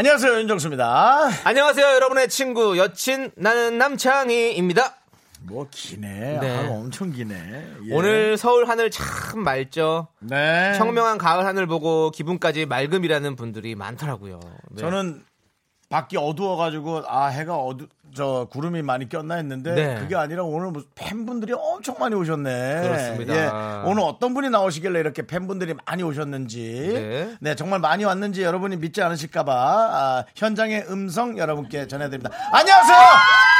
안녕하세요 윤정수입니다. 안녕하세요, 여러분의 친구 여친 나는 남창희입니다. 뭐 기네. 네. 아, 엄청 기네. 예. 오늘 서울 하늘 참 맑죠. 네. 청명한 가을 하늘 보고 기분까지 맑음이라는 분들이 많더라고요. 네. 저는 밖이 어두워가지고 아 해가 어두 저 구름이 많이 꼈나 했는데 네. 그게 아니라 오늘 팬분들이 엄청 많이 오셨네. 그렇습니다. 예. 오늘 어떤 분이 나오시길래 이렇게 팬분들이 많이 오셨는지 네. 네, 정말 많이 왔는지 여러분이 믿지 않으실까봐 아, 현장의 음성 여러분께 전해드립니다. 안녕하세요.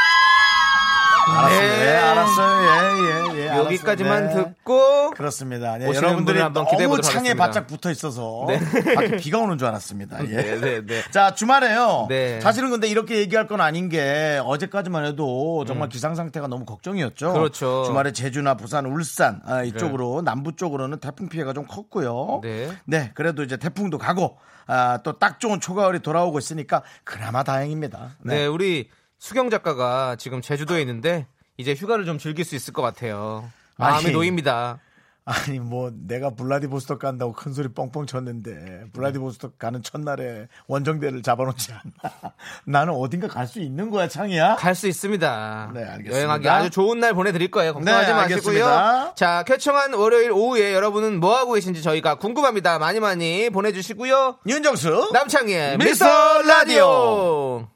알았습니다. 네. 예, 알았어요. 예, 예, 예. 여기까지만. 네. 듣고 그렇습니다. 네, 오시는 여러분들이 한번 너무 창에 하겠습니다. 바짝 붙어 있어서 밖에 비가 오는 줄 알았습니다. 예. 네, 네, 네. 자 주말에요. 네. 사실은 근데 이렇게 얘기할 건 아닌 게 어제까지만 해도 정말 기상 상태가 너무 걱정이었죠. 음. 그렇죠. 주말에 제주나 부산, 울산 아, 이쪽으로 남부 쪽으로는 태풍 피해가 좀 컸고요. 네. 그래도 이제 태풍도 가고 아, 또 딱 좋은 초가을이 돌아오고 있으니까 그나마 다행입니다. 네, 우리 수경 작가가 지금 제주도에 있는데 이제 휴가를 좀 즐길 수 있을 것 같아요. 마음이 아니. 놓입니다. 아니 뭐 내가 블라디보스톡 간다고 큰 소리 뻥뻥 쳤는데 블라디보스톡 가는 첫날에 원정대를 잡아놓지 않나 나는 어딘가 갈 수 있는 거야 창이야 갈 수 있습니다. 네, 알겠습니다. 여행하기 아주 좋은 날 보내드릴 거예요. 걱정하지 네, 마시고요. 알겠습니다. 자, 쾌청한 월요일 오후에 여러분은 뭐 하고 계신지 저희가 궁금합니다. 많이 많이 보내주시고요. 윤정수 남창희의 미스터 미스터 라디오.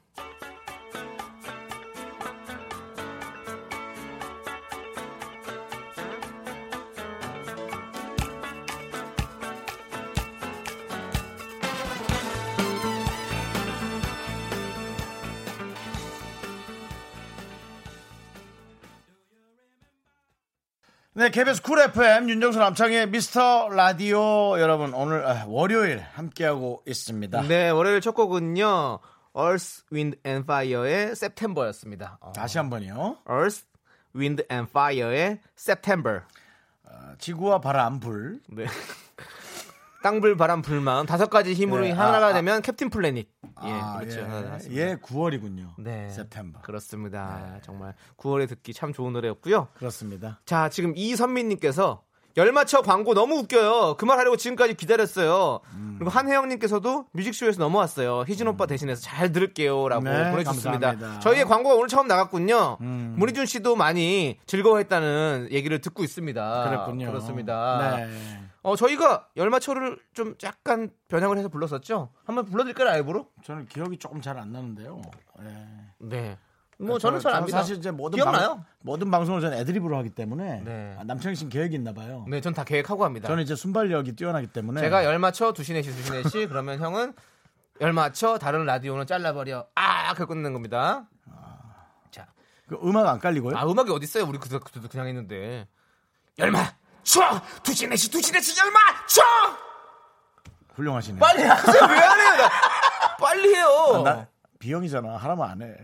네 KBS 쿨 FM 윤정수 남창희의 미스터 라디오 여러분 오늘 아, 월요일 함께하고 있습니다 네, 월요일 첫 곡은요. Earth, Wind and Fire의 September였습니다. 어, 다시 한 번이요 Earth, Wind and Fire의 September. 아, 지구와 바람 불 네. 땅 불 바람 물 마음 다섯 가지 힘으로 네, 하나가 아, 아. 되면 캡틴 플래닛. 예, 아, 그렇죠. 예. 예 9월이군요 네. September 그렇습니다. 정말 9월에 듣기 참 좋은 노래였고요. 그렇습니다 자, 지금 이선민 님께서 열맞춰 광고 너무 웃겨요. 그 말 하려고 지금까지 기다렸어요. 음. 그리고 한혜영님께서도 뮤직쇼에서 넘어왔어요. 희진 오빠 대신해서 잘 들을게요라고 네, 보내주셨습니다. 감사합니다. 저희의 광고가 오늘 처음 나갔군요. 음. 문희준 씨도 많이 즐거워했다는 얘기를 듣고 있습니다. 그랬군요 그렇습니다. 네. 어, 저희가 열맞춰를 좀 약간 변형을 해서 불렀었죠. 한번 불러드릴까요, 라이브로? 저는 기억이 조금 잘 안 나는데요 예. 네. 뭐 저는 잘 압니다. 사실 이제 모든 기억나요? 방, 모든 방송을 저는 애드립으로 하기 때문에 네. 아, 남창희 씨는 계획이 있나 봐요. 네, 전 다 계획하고 합니다. 저는 이제 순발력이 뛰어나기 때문에 제가 열 맞춰 두시 네시 두시 네시 그러면 형은 열 맞춰 다른 라디오는 잘라버려 아 그렇게 끊는 겁니다. 자, 그 음악 안 깔리고요. 아 음악이 어디 있어요? 우리 그저 그냥 했는데 열맞 춰 두시 네시 두시 네시 열 맞춰 훌륭하시네. 빨리 하세요 왜 안 해요? 나 빨리 해요. 나 비형이잖아. 하라면 안 해.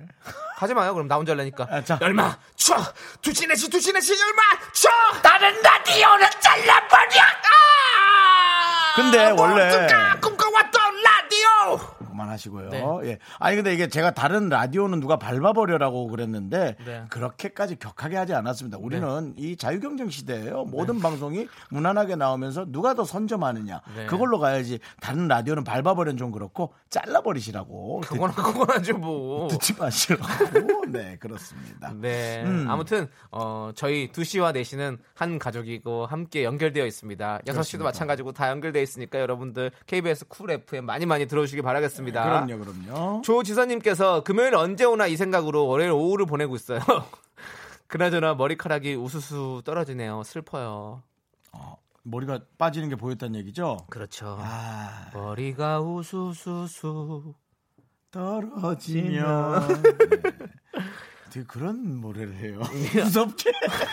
하지 마요. 그럼 나 혼자 하려니까. 아, 자. 열 맞춰 두시 네시 두시 네시 열 맞춰 다른 라디오는 잘라버려. 아! 근데 원래- 꿈꿔왔던 라디오. 그만하시고요. 네. 예. 아니 근데 이게 제가 다른 라디오는 누가 밟아버려라고 그랬는데 네. 그렇게까지 격하게 하지 않았습니다. 우리는 이 자유경쟁 시대예요. 모든 방송이 무난하게 나오면서 누가 더 선점하느냐 네. 그걸로 가야지. 다른 라디오는 밟아버리는 좀 그렇고 잘라버리시라고. 그거나 그거나죠 뭐. 듣, 지 마시라고. 네 그렇습니다. 네. 음. 아무튼 어 저희 2시와 4시는 한 가족이고 함께 연결되어 있습니다. 6시도 마찬가지고 다 연결되어 있으니까 여러분들 KBS 쿨 FM 많이 많이 들어주시기 바라겠습니다. 그럼요, 그럼요. 조지선님께서 금요일 언제 오나 이 생각으로 월요일 오후를 보내고 있어요. 그나저나 머리카락이 우수수 떨어지네요. 슬퍼요. 머리가 빠지는 게 보였다는 얘기죠. 그렇죠. 아, 머리가 우수수수. 떨어지면. 네. 어떻게 그런 노래를 해요? 무섭게.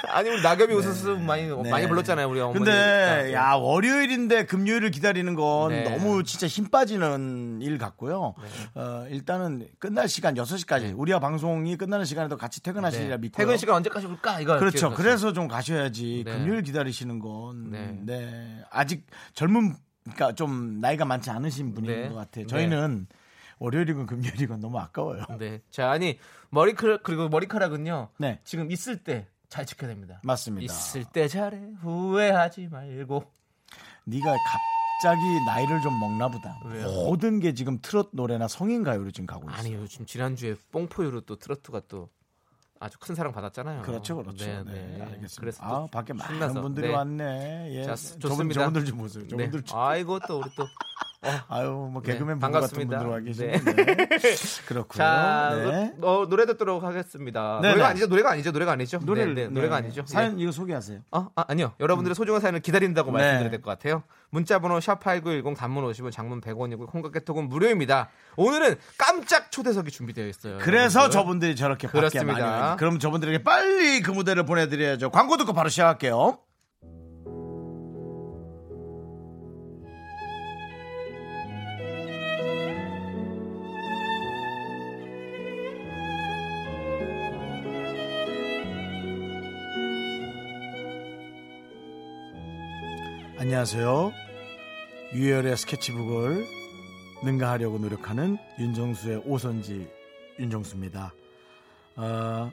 아니 우리 낙엽이 웃어서 많이 네. 많이 불렀잖아요 우리 어머니. 근데 야 월요일인데 금요일을 기다리는 건 네. 너무 진짜 힘 빠지는 일 같고요. 어, 일단은 끝날 시간 6시까지 우리와 방송이 끝나는 시간에도 같이 퇴근하시리라 믿고 네. 퇴근 시간 언제까지 올까 이거 그렇죠. 기억났어요. 그래서 좀 가셔야지 네. 금요일 기다리시는 건 네. 네. 아직 젊은 그러니까 좀 나이가 많지 않으신 분인 네. 것 같아요. 저희는 월요일이건 금요일이건 너무 아까워요. 네. 자 아니 머리카락 그리고 머리카락은요. 네. 지금 있을 때 잘 지켜야 됩니다. 맞습니다. 있을 때 잘해 후회하지 말고. 네가 갑자기 나이를 좀 먹나 보다. 왜요? 모든 게 지금 트롯 노래나 성인 가요로 지금 가고 있어요. 아니 요즘 지난주에 뽕포유로 또 트로트가 또 아주 큰 사랑 받았잖아요. 그렇죠, 그렇죠. 네, 네, 네. 알겠습니다. 그래서 아, 또 밖에 많은 신나서. 분들이 네. 왔네. 예. 자, 좋습니다. 저분들 좀 보세요. 네. 저분들 좀. 아이고 또 우리 또 아유, 뭐 개그맨 네, 부부 같은 반갑습니다. 분들 와 네. 계시는데. 그렇고요. 자, 네. 어, 노래 듣도록 하겠습니다. 네네. 노래가 아니죠? 노래가 아니죠? 노래가 아니죠? 노래를 네, 네, 노래가 아니죠? 사연 이거 소개하세요. 어? 아, 아니요. 여러분들의 소중한 사연을 기다린다고 네. 말씀드려야 될 것 같아요. 문자 번호 샵8910 단문 50원 장문 100원이고 콩깍 개톡은 무료입니다. 오늘은 깜짝 초대석이 준비되어 있어요. 그래서 여러분들. 저분들이 저렇게 그렇습니다. 많이. 그럼 저분들에게 빨리 그 무대를 보내 드려야죠. 광고 듣고 바로 시작할게요. 안녕하세요. 유열의 스케치북을 능가하려고 노력하는 윤정수의 오선지 윤정수입니다. 어,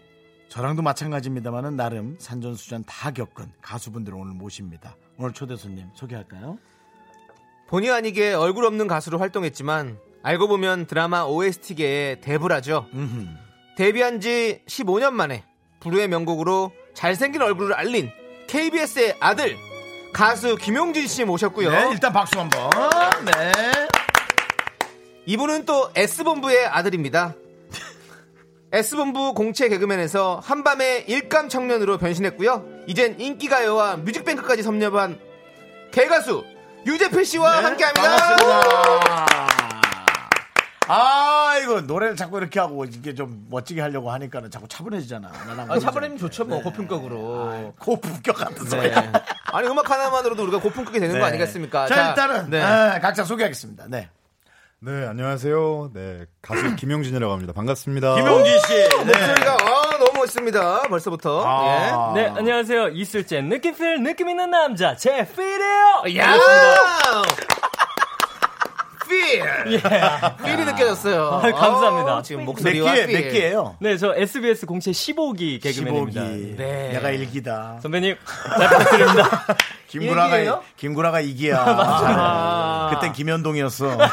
저랑도 마찬가지입니다만은 나름 산전수전 다 겪은 가수분들을 오늘 모십니다. 오늘 초대 손님 소개할까요? 본의 아니게 얼굴 없는 가수로 활동했지만 알고 보면 드라마 OST계의 대부라죠. 음흠. 데뷔한 지 15년 만에 불후의 명곡으로 잘생긴 얼굴을 알린 KBS의 아들 가수 김용진 씨 모셨고요. 네, 일단 박수 한번. 네. 이분은 또 S본부의 아들입니다. S본부 공채 개그맨에서 한밤의 일감 청년으로 변신했고요. 이젠 인기가요와 뮤직뱅크까지 섭렵한 개가수 유재필 씨와 함께합니다. 네, 반갑습니다. 아, 이거 노래를 자꾸 이렇게 하고 이게 좀 멋지게 하려고 하니까는 자꾸 차분해지잖아. 아, 차버리면 좋죠, 뭐 고품격으로. 고품격 같은 네. 소리. 아니 음악 하나만으로도 우리가 고품격이 되는 거 아니겠습니까? 자, 일단은 네. 아, 각자 소개하겠습니다. 네. 네, 안녕하세요. 네, 가수 김용진이라고 합니다. 반갑습니다. 김용진 씨. 네. 목소리가 아, 너무 멋있습니다. 벌써부터. 아. 네, 안녕하세요. 이슬재 느낌필 느낌 있는 남자 제필이에요. 예. 야! 필. 필이 느껴졌어요. 아, 감사합니다. 아, 지금 몇 목소리와 기에, 필. 몇 기예요? 네, 저 SBS 공채 15기 개그맨입니다. 15기. 네. 내가 일기다. 선배님 잘 부탁드립니다. 김구라가 일기예요? 김구라가 이기야. 그땐 김현동이었어.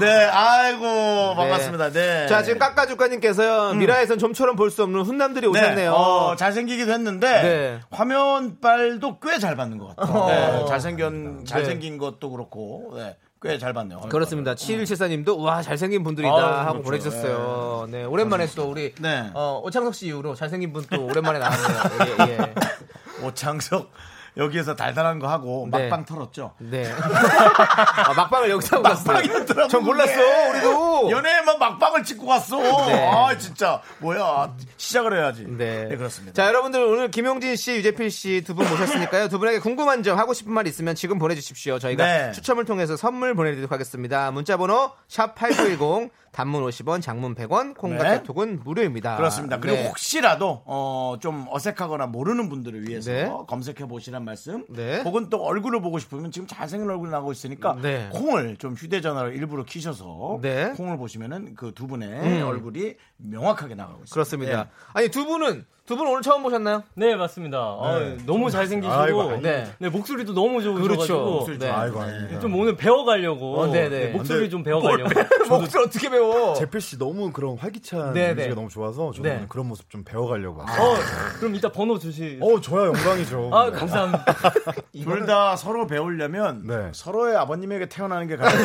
네, 아이고 반갑습니다. 네. 자, 지금 깎아 주가님께서요, 미라에선 좀처럼 볼 수 없는 훈남들이 오셨네요. 어, 잘생기기도 했는데 네. 화면빨도 꽤 잘 받는 것 같아요. 어. 네, 잘생긴 잘생긴 것도 그렇고 네, 꽤잘 받네요. 그렇습니다. 7174님도, 와, 잘생긴 분들이다 아, 하고 그렇죠. 보내주셨어요. 네, 오랜만에 또 우리, 네. 어, 오창석 씨 이후로 잘생긴 분 또 오랜만에 나왔네요. 예, 예. 오창석 여기에서 달달한 거 하고 네. 막방 털었죠. 네. 아, 막방을 여기서 하고 갔어요. 막방이더라고, 전 몰랐어. 우리도. 연애에만 막방을 찍고 갔어. 네. 아 진짜 뭐야 시작을 해야지. 네. 그렇습니다. 자, 여러분들 오늘 김용진 씨, 유재필 씨 두 분 모셨으니까요. 두 분에게 궁금한 점, 하고 싶은 말 있으면 지금 보내주십시오. 저희가 네. 추첨을 통해서 선물 보내드리도록 하겠습니다. 문자번호 샵 8910 단문 50원, 장문 100원, 콩과 네. 카톡은 무료입니다. 그렇습니다. 그리고 네. 혹시라도 어, 좀 어색하거나 모르는 분들을 위해서 네. 검색해 보시 란 말씀. 네. 혹은 또 얼굴을 보고 싶으면 지금 잘생긴 얼굴 나오고 있으니까 네. 콩을 좀 휴대전화를 일부러 키셔서 네. 음. 콩을 보시면은 그 두 분의 얼굴이 명확하게 나가고 있습니다. 그렇습니다. 예. 아니, 두 분은, 두분 오늘 처음 보셨나요? 네, 맞습니다. 아, 너무 잘생기시고 아이고, 네. 네, 목소리도 너무 좋으셔가지고 그렇죠. 목소리 네. 아이고, 아닙니다. 좀 오늘 배워가려고 어, 네네. 네, 목소리 좀 배워가려고 목소리 어떻게 배워? 제필 씨 너무 그런 활기찬 네, 이미지가 네. 너무 좋아서 저는 네. 그런 모습 좀 배워가려고. 왔어요. 어, 그럼 이따 번호 주시 어, 저야 영광이죠. 아, 네. 감사합니다. 둘 다 서로 배우려면 네. 서로의 아버님에게 태어나는 게 가장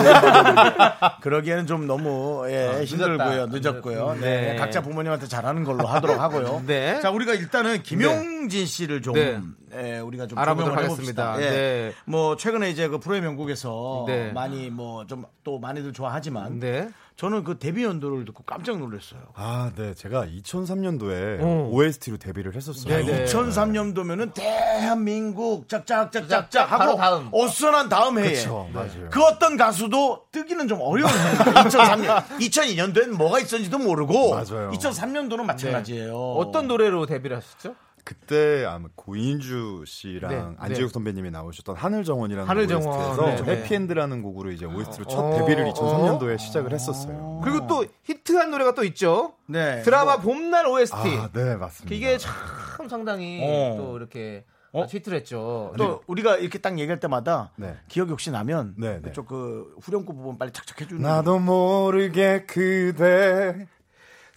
그러기에는 좀 너무 예, 힘들고요 늦었고요 네. 네. 각자 부모님한테 잘하는 걸로 하도록 하고요 네. 자 우리가 일단은 김용진 씨를 좀 네. 예, 우리가 좀 알아보도록. 하겠습니다. 예. 네. 뭐 최근에 이제 그 프로의 명곡에서 네. 많이 뭐 좀 또 많이들 좋아하지만 네. 저는 그 데뷔 연도를 듣고 깜짝 놀랐어요. 아, 네. 제가 2003년도에 어. OST로 데뷔를 했었어요. 네네. 2003년도면 대한민국 짝짝짝짝짝 하고 다음. 어선한 다음 해에 그쵸, 맞아요. 그 어떤 가수도 뜨기는 좀 어려운 해인데 2003년 2002년도에는 뭐가 있었는지도 모르고 맞아요. 2003년도는 마찬가지예요. 어떤 노래로 데뷔를 하셨죠? 그때 아마 고인주 씨랑 네, 안재욱 네. 선배님이 나오셨던 하늘정원이라는 하늘정원, OST에서 네, 네. 해피엔드라는 곡으로 이제 OST로 첫 어, 데뷔를 어. 2003년도에 시작을 했었어요. 그리고 또 히트한 노래가 또 있죠. 네. 드라마 뭐, 봄날 OST. 아, 네, 맞습니다. 이게 참 상당히 어. 또 이렇게 어? 히트를 했죠. 또 우리가 이렇게 딱 얘기할 때마다 네. 기억이 혹시 나면 네, 네. 그쪽 그 후렴구 부분 빨리 착착 해주는 나도 모르게 그대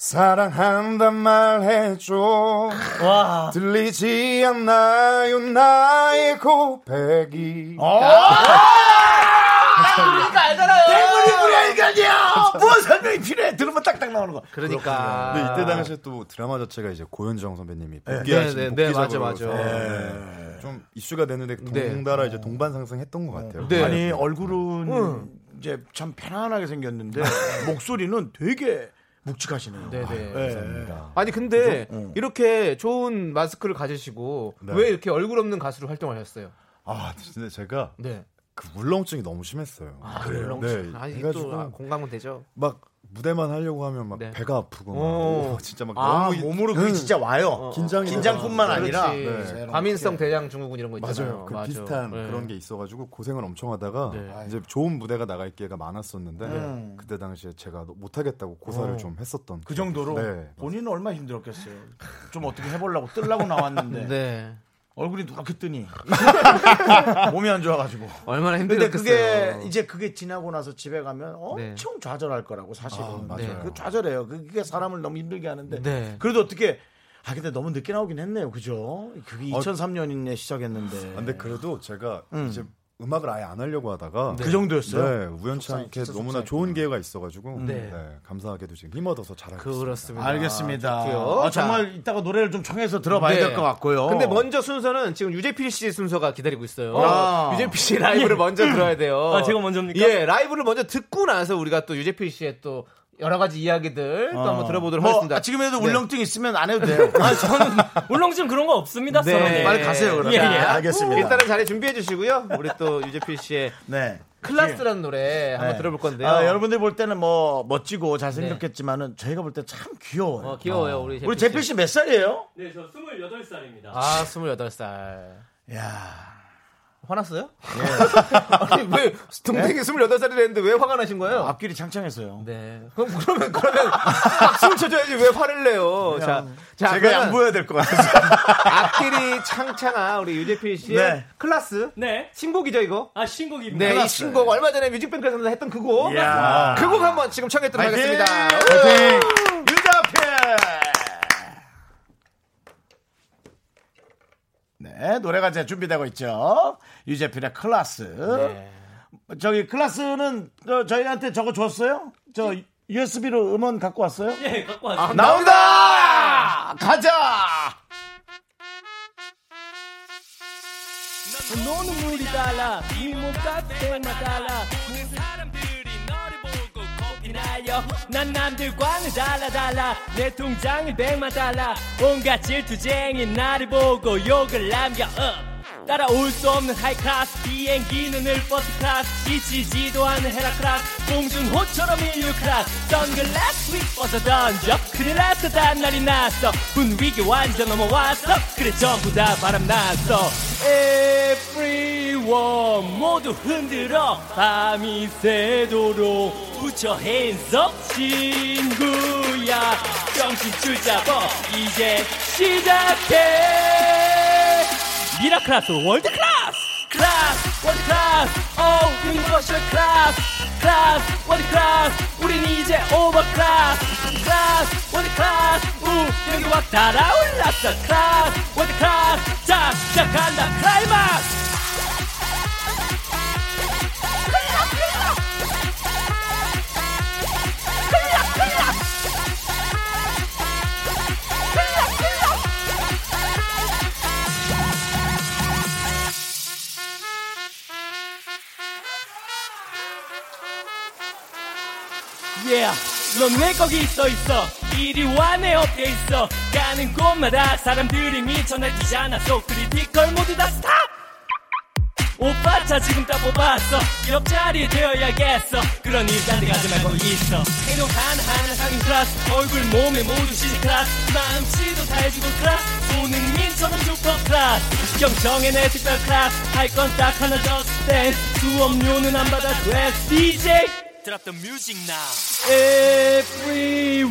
사랑한단 말 해줘 와. 들리지 않나요 나의 고백이 그러니까 알잖아요. 때문에 우리 알거냐 뭐 설명이 필요해 들으면 딱딱 나오는 거 그러니까. 근데 이때 당시에 또 드라마 자체가 이제 고현정 선배님이 네, 복귀하신 네, 네, 맞아, 복귀작으로 맞아. 해서 좀 이슈가 됐는데 네. 동달아 이제 동반 상승했던 것 같아요. 네. 아니 얼굴은 이제 참 편안하게 생겼는데 목소리는 되게 묵직하시네요. 네네. 네. 아니 근데 그죠? 어. 이렇게 좋은 마스크를 가지시고 네. 왜 이렇게 얼굴 없는 가수로 활동하셨어요? 아, 근데 제가 네. 그 울렁증이 너무 심했어요. 아, 그래요? 네. 아니 또 공감은 되죠. 막 무대만 하려고 하면 막 네. 배가 아프고 막 오. 오, 진짜 막 아 너무 몸으로 그게 응. 진짜 와요. 긴장이 긴장뿐만 돼서. 아니라 그렇지. 네. 과민성 대장 증후군 이런 거 있잖아요. 맞아요. 그 맞아. 비슷한 네. 그런 게 있어가지고 고생을 엄청 하다가 네. 이제 좋은 무대가 나갈 기회가 많았었는데 음. 그때 당시에 제가 못하겠다고 고사를 어. 좀 했었던 그 정도로 네. 본인은 얼마나 힘들었겠어요. 좀 어떻게 해보려고 뜨려고 나왔는데 네. 얼굴이 누렇게 뜨니 몸이 안 좋아가지고. 얼마나 근데 힘들었겠어요. 그게 이제 그게 지나고 나서 집에 가면 엄청 좌절할 거라고 사실은. 아, 맞아요. 네. 그 좌절해요. 그게 사람을 너무 힘들게 하는데. 네. 그래도 어떻게 아 근데 너무 늦게 나오긴 했네요. 그죠? 그게 어. 2003년에 시작했는데. 아, 근데 그래도 제가 음. 이제 음악을 아예 안 하려고 하다가 그 정도였어요. 네, 우연치 속상해, 않게 진짜 너무나 속상해. 좋은 기회가 있어가지고 네. 네, 감사하게도 지금 힘얻어서 잘하고 있습니다. 그렇습니다. 알겠습니다. 아, 자, 정말 이따가 노래를 좀 청해서 들어봐야 네. 될것 같고요. 근데 먼저 순서는 지금 유재필 씨 순서가 기다리고 있어요. 아. 유재필 씨 라이브를 먼저 들어야 돼요. 아, 제가 먼저입니까? 예, 라이브를 먼저 듣고 나서 우리가 또 유재필 씨의 또 여러 가지 이야기들 또 한번 들어보도록 뭐, 하겠습니다. 아, 지금에도 네. 울렁증 있으면 안 해도 돼요. 아, 저는 울렁증 그런 거 없습니다, 네. 선생님. 빨리 가세요, 그럼. 예, 예. 자, 알겠습니다. 일단은 자리 준비해 주시고요. 우리 또 유재필 씨의 네. 클라스라는 노래 한번 네. 들어볼 건데요. 아, 여러분들 볼 때는 뭐 멋지고 잘생겼겠지만은 저희가 볼 때 참 귀여워요. 어, 귀여워요, 우리 우리 재필 씨 몇 살이에요? 네, 저 28살입니다. 아, 28살. 야 화났어요? 아니, 왜 동생이 28살이랬는데 왜 화가 나신 거예요? 앞길이 창창해서요. 네. 그럼 그러면 그러면 박수를 쳐줘야지 왜 화를 내요? 자, 자 제가 그러면 양보해야 될 것 같아서. 앞길이 창창한 우리 유재필 씨의 네. 클라스 네. 신곡이죠 이거? 아, 신곡입니다. 네, 이 클라스. 신곡 얼마 전에 뮤직뱅크에서 했던 그 곡. 이야. 그 곡 한번 지금! 하겠습니다. 파이팅! 유자필! 네, 노래가 이제 준비되고 있죠. 유재필의 클라스. 네. 저기 클라스는 저, 저희한테 저거 줬어요? 저 USB로 음원 갖고 왔어요? 예, 갖고 왔습니다. 나온다! 가자! 너는 물이 달라 이몸 깍대만 달라 보고 겁이 나요 난 남들과는 달라 달라. 내 통장은 백만 달라 온갖 질투쟁이 나를 보고 욕을 남겨 어. 따라올 수 없는 하이클래스 비행기는 늘 버스클래스 지치지도 않는 헤라클래스 공중호처럼 인류클래스. 선글라스 위 벗어 던져. 큰일 났어 단날이 났어. 분위기 완전 넘어왔어. 그래 전부 다 바람났어 Everyone 모두 흔들어 밤이 새도록 hands up 친구야. 정신 줄잡아 이제 시작해. 미라클라스 world class. 클래스 world class. 오 universal class. 클래스 world class. 우린 이제 over class. 클래스 world class. 우 여기 확 달아올랐어. 클래스 world class. 자 시작한다. 클라이막스 yeah. 넌왜 거기 있어 있어. 이리 와내 옆에 있어. 가는 곳마다 사람들이 미쳐 날뛰잖아. So 크리티컬 모두 다 스탑 오빠 차 지금 다 뽑았어. 옆자리에 되어야겠어. 그러니 딴데 가지 말고 있어. 행동 하나하나 상인 클래스 얼굴 몸에 모두 시즌 클래스 마음씨도 다 해주고 클래스 손흥민처럼 슈퍼 클래스 경청해 내 특별 클래스 할 건 딱 하나 dance. 수업료는 안 받아도 돼 DJ Drop the music now Everyone.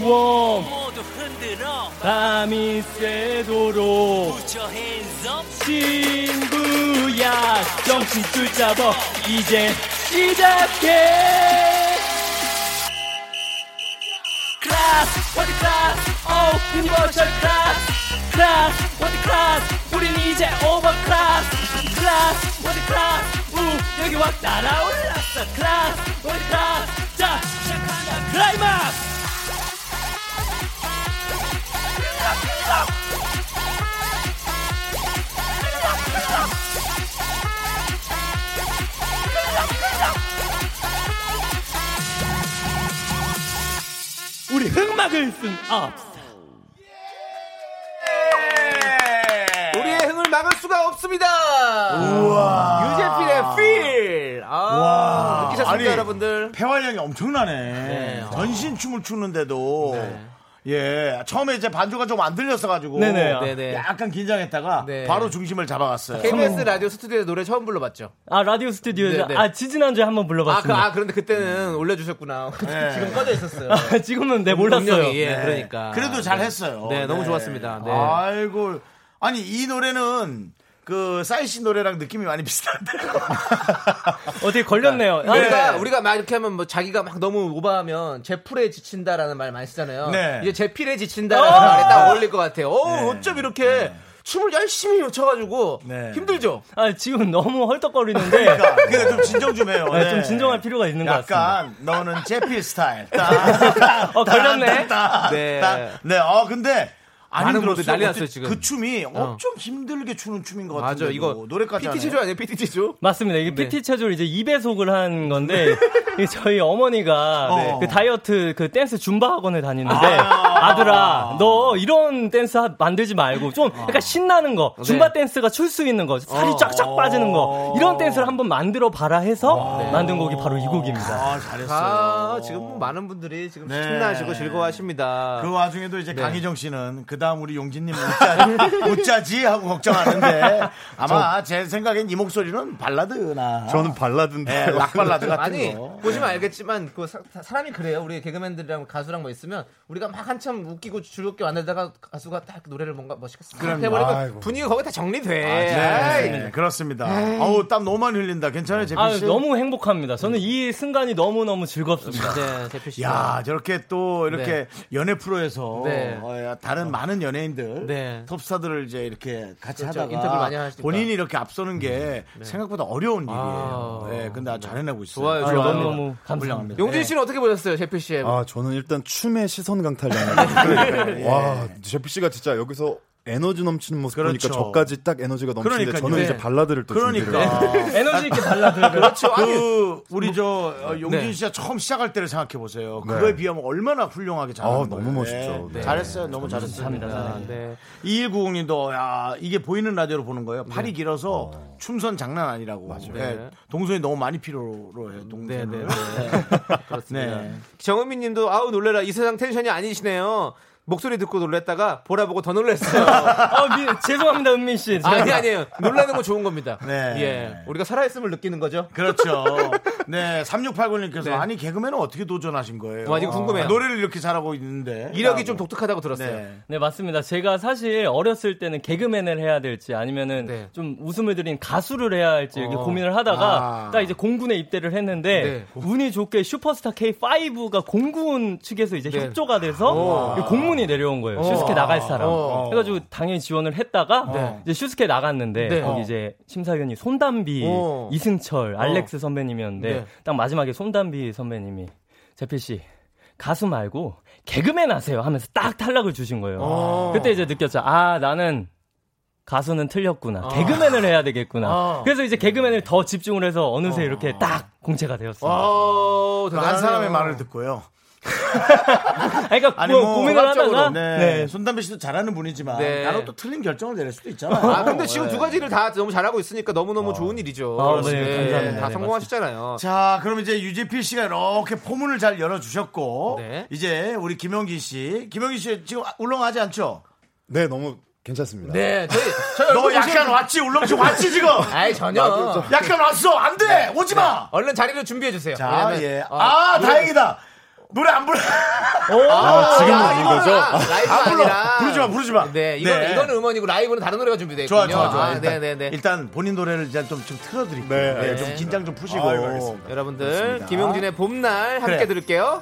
모두 흔들어. 밤이 새도록 Put your hands up. 친구야 정신 줄 잡아. 이제 시작해. 클래스 world class 오 universal class 클래스 world class 우린 이제 오버 클래 우 여기 확 날아올랐어. 클래스 어디 클래스. 자 시작한다 클라이막스! 우리 흑막을 쓴 없어 우리의 흥을 막을 수가 없습니다. 필. 아, 아니, 여러분들? 폐활량이 엄청나네. 네. 전신 춤을 추는데도 예 처음에 이제 반주가 좀 안 들렸어가지고 네네. 네네. 약간 긴장했다가 네. 바로 중심을 잡아갔어요. KBS 라디오 스튜디오에서 노래 처음 불러봤죠. 아 라디오 스튜디오에서 네, 네. 아 지지난주에 한번 아, 그, 불러봤습니다 아, 그런데 그때는 올려주셨구나. 네. 지금 꺼져 있었어요. 아, 지금은 네 몰랐어요 분명히, 예, 네. 그러니까. 그래도 잘했어요. 네, 너무 좋았습니다. 네. 아이고 아니 이 노래는 그 싸이 씨 노래랑 느낌이 많이 비슷한데요. 어떻게 걸렸네요 아, 우리가 우리가 막 이렇게 하면 뭐 자기가 막 너무 오버하면 제 풀에 지친다라는 말 많이 쓰잖아요. 네. 이제 제 필에 지친다라는 말에 딱 어울릴 것 같아요. 어, 어쩜 이렇게 춤을 열심히 춰가지고 네. 힘들죠. 아, 지금 너무 헐떡거리는데 그러니까, 그러니까 좀 진정 좀 해요. 네, 좀 진정할 필요가 있는 것 같습니다. 약간 너는 제필 스타일. 딱, 어, 걸렸네. 딱, 네. 딱. 네. 어 근데 많은 분들. 난리 났어요, 지금. 그 춤이 엄청 힘들게 추는 춤인 것 같은데. 맞아, 이거 노래까지 PT. 체조 아니에요? PT 체조? 맞습니다. 이게 네. PT 체조를 이제 2배속을 한 건데 이게 저희 어머니가 네. 그 다이어트 그 댄스 줌바 학원을 다니는데 아~ 아들아 너 이런 댄스 하- 만들지 말고 좀 약간 신나는 거 줌바 댄스가 출 수 있는 거 살이 쫙쫙 빠지는 거 이런 댄스를 한번 만들어 봐라 해서 만든 곡이 바로 이 곡입니다. 아 잘했어요. 아, 지금 뭐 많은 분들이 지금 네. 신나하시고 즐거워하십니다. 그 와중에도 이제 네. 강희정 씨는 그 다음 우리 용진님 웃자, 웃자지 하고 걱정하는데 아마 제 생각엔 이 목소리는 발라드나 저는 발라드인데. 네, 락 발라드 같은 아니 거. 보시면 알겠지만 그 사, 람이 그래요. 우리 개그맨들이랑 가수랑 뭐 있으면 우리가 막 한참 웃기고 즐겁게 만들다가 가수가 딱 노래를 뭔가 멋있게. 해버리면. 분위기가 거기 다 정리돼. 네, 아이. 네, 그렇습니다. 어우 땀 너무 많이 흘린다. 괜찮아요, 제피 아 씨? 너무 행복합니다. 저는 이 순간이 너무 너무 즐겁습니다. 네, 대표 씨. 야 저렇게 또 이렇게 연예 프로에서 네. 어, 다른 많은 연예인들 네. 톱스타들을 이제 이렇게 같이 그렇죠. 하다가 인터뷰 많이 하시니까. 본인이 이렇게 앞서는 게 생각보다 어려운 아. 일이에요. 네, 근데 아주 잘해내고 있어요. 좋아요, 아, 좋아요. 너무 너무 감사합니다. 용진 씨는 어떻게 보셨어요, 제피 씨의? 아, 저는 일단 춤의 시선 강탈 당했어요. 와, 제피 씨가 진짜 여기서 에너지 넘치는 모습 그렇죠. 보니까 저까지 딱 에너지가 넘치는데 그러니까요. 저는 이제 네. 발라드를 또 그러니까 에너지 있게 발라드를 그렇죠. 그 우리 저 어, 용진 네. 씨가 처음 시작할 때를 생각해 보세요. 네. 그거에 비하면 얼마나 훌륭하게 아, 거예요. 너무 멋있죠. 네. 잘했어요. 너무 잘했어요. 아, 네. 2190님도 야 이게 보이는 라디오로 보는 거예요. 팔이 길어서 춤선 장난 아니라고. 네. 동선이 너무 많이 필요로 해요. 네, 동선을. 네, 그렇습니다. 네. 정은민 님도 아우 놀래라. 이 세상 텐션이 아니시네요. 목소리 듣고 놀랬다가 보라 보고 더 놀랐어요. 아, 미, 죄송합니다, 은민 씨. 아니 아니에요. 놀라는 건 좋은 겁니다. 네. 예. 우리가 살아있음을 느끼는 거죠. 그렇죠. 네, 3689님께서 네. 아니 개그맨은 어떻게 도전하신 거예요? 와, 이거 궁금해요. 아, 노래를 이렇게 잘하고 있는데 이력이 좀 독특하다고 들었어요. 네. 네, 맞습니다. 제가 사실 어렸을 때는 개그맨을 해야 될지 아니면은 네. 좀 웃음을 드린 가수를 해야 할지 이렇게 어. 고민을 하다가 아. 딱 이제 공군에 입대를 했는데 네. 운이 좋게 슈퍼스타 K5가 공군 측에서 이제 네. 협조가 돼서 오. 공문 이 내려온 거예요. 어. 슈스케 나갈 사람. 어. 해가지고 당연히 지원을 했다가 네. 이제 슈스케 나갔는데 네. 거기 어. 이제 심사위원이 손담비, 어. 이승철, 알렉스 선배님이었는데 네. 딱 마지막에 손담비 선배님이 재필 씨 가수 말고 개그맨 하세요 하면서 딱 탈락을 주신 거예요. 어. 그때 이제 느꼈죠. 아 나는 가수는 틀렸구나. 개그맨을 해야 되겠구나. 아. 그래서 이제 개그맨을 더 집중을 해서 어느새 이렇게 딱 공채가 되었습니다. 어, 그한 대단하네요. 사람의 말을 듣고요. 그러니까 아니 뭐뭐 고민을 하다가 네. 네. 손담비 씨도 잘하는 분이지만 네. 나로 또 틀린 결정을 내릴 수도 있잖아요. 아, 근데 지금 네. 두 가지를 다 너무 잘하고 있으니까 너무 너무 좋은 일이죠. 아, 네, 감사합니다. 다 네, 성공하셨잖아요. 자, 그럼 이제 유재필 씨가 이렇게 포문을 잘 열어주셨고, 네. 이제 우리 김영기 씨, 김영기 씨 지금 울렁하지 않죠? 네, 너무 괜찮습니다. 네, 저희, 저희 너 약간 보시면- 왔지, 울렁증 왔지 지금? 아이, 전혀. 약간 왔어, 안 돼, 오지 마. 얼른 자리를 준비해 주세요. 자, 왜냐면- 예. 어, 아, 노래- 다행이다. 노래 안 불러. 아, 지금 야, 오는 거죠? 라이브가 안 불러. 아니라. 부르지 마, 부르지 마. 네, 이거는, 네. 이거는 음원이고 라이브는 다른 노래가 준비되어 있군요. 좋아, 좋아, 좋아. 아, 일단, 네, 네, 네. 일단 본인 노래를 이제 좀, 좀 틀어드릴게요. 네, 네. 좀 긴장 좀 푸시고. 아유, 알겠습니다. 여러분들, 그렇습니다. 김용진의 봄날 함께 그래. 들을게요.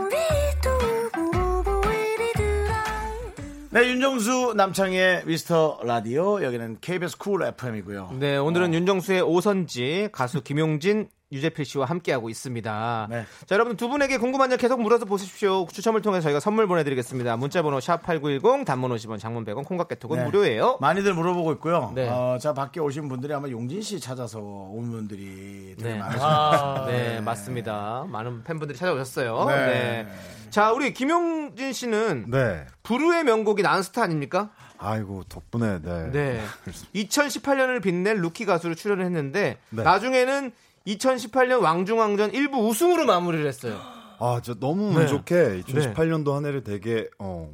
네, 윤정수 남창희의 미스터 라디오. 여기는 KBS 쿨 FM이고요. 네, 오늘은 윤정수의 오선지, 가수 김용진, 유재필 씨와 함께하고 있습니다. 네. 자, 여러분 두 분에게 궁금한 점 계속 물어서 보십시오. 추첨을 통해서 저희가 선물 보내드리겠습니다. 문자번호 샵8910, 단문 50원, 장문 100원, 콩각 개톡은 네. 무료예요. 많이들 물어보고 있고요. 네. 어, 자, 밖에 오신 분들이 아마 용진 씨 찾아서 온 분들이 되게 네. 많으십니다. 아, 네, 맞습니다. 많은 팬분들이 찾아오셨어요. 네. 네. 자, 우리 김용진 씨는 네. 부르의 명곡이 난스타 아닙니까? 아이고, 덕분에, 네. 네. 2018년을 빛낸 루키 가수로 출연을 했는데 네. 나중에는 2018년 왕중왕전 1부 우승으로 마무리를 했어요. 아, 저 너무 네. 운 좋게 2018년도 한 해를 되게, 어,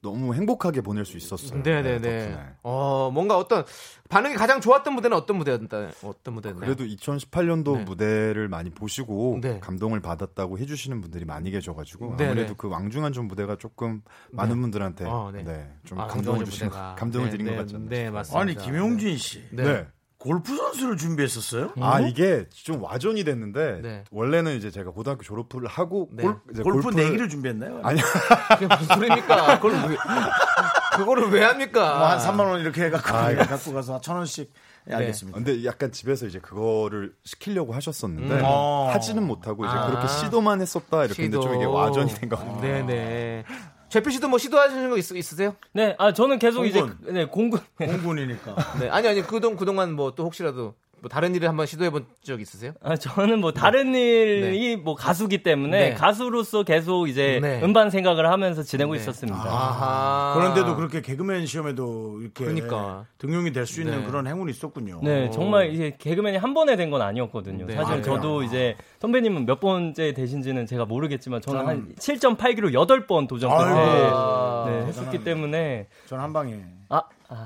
너무 행복하게 보낼 수 있었어요. 네네네. 덕분에. 어, 뭔가 어떤 반응이 가장 좋았던 무대는 어떤 무대였나? 어떤 무대였나요? 그래도 2018년도 네. 무대를 많이 보시고 네. 감동을 받았다고 해주시는 분들이 많이 계셔가지고 네, 아무래도 네. 그 왕중왕전 무대가 조금 많은 분들한테 어, 네. 네. 좀 아, 감동을 왕중왕전 주신. 감동을 네, 드린 네, 것 않나요? 네, 맞습니다. 아니, 김용진 씨. 네. 네. 골프 선수를 준비했었어요? 아 이게 좀 와전이 됐는데 네. 원래는 이제 제가 고등학교 졸업을 하고 네. 골, 이제 골프 골프를- 내기를 준비했나요? 아니 그게 무슨 소리입니까? 그걸 왜, 그거를 왜 합니까? 뭐 한 3만 원 이렇게 해갖고 아, 갖고 가서 천 원씩 예, 알겠습니다. 근데 약간 집에서 이제 그거를 시키려고 하셨었는데 음. 어. 하지는 못하고 이제 아. 그렇게 시도만 했었다 이렇게 근데 좀 이게 와전이 된것 같아요. 네네. 제피 씨도 뭐 시도하시는 거 있, 있으세요? 네, 아 저는 계속 이제 공군. 네, 공군 공군이니까. 네. 아니 아니 그동 그동안 뭐 또 혹시라도 뭐 다른 일을 한번 시도해 본 적 있으세요? 아, 저는 뭐 다른 일이 뭐 가수기 때문에 네. 가수로서 계속 이제 네. 음반 생각을 하면서 지내고 있었습니다. 아하. 그런데도 그렇게 개그맨 시험에도 이렇게 그러니까. 등용이 될 수 있는 네. 그런 행운이 있었군요. 네, 정말 이제 개그맨이 한 번에 된 건 아니었거든요. 네. 사실 아, 저도 이제 선배님은 몇 번째 되신지는 제가 모르겠지만 저는 저는- 한 7.8기로 8번 도전 끝에. 네, 했었기 때문에 전 한 방에 아, 아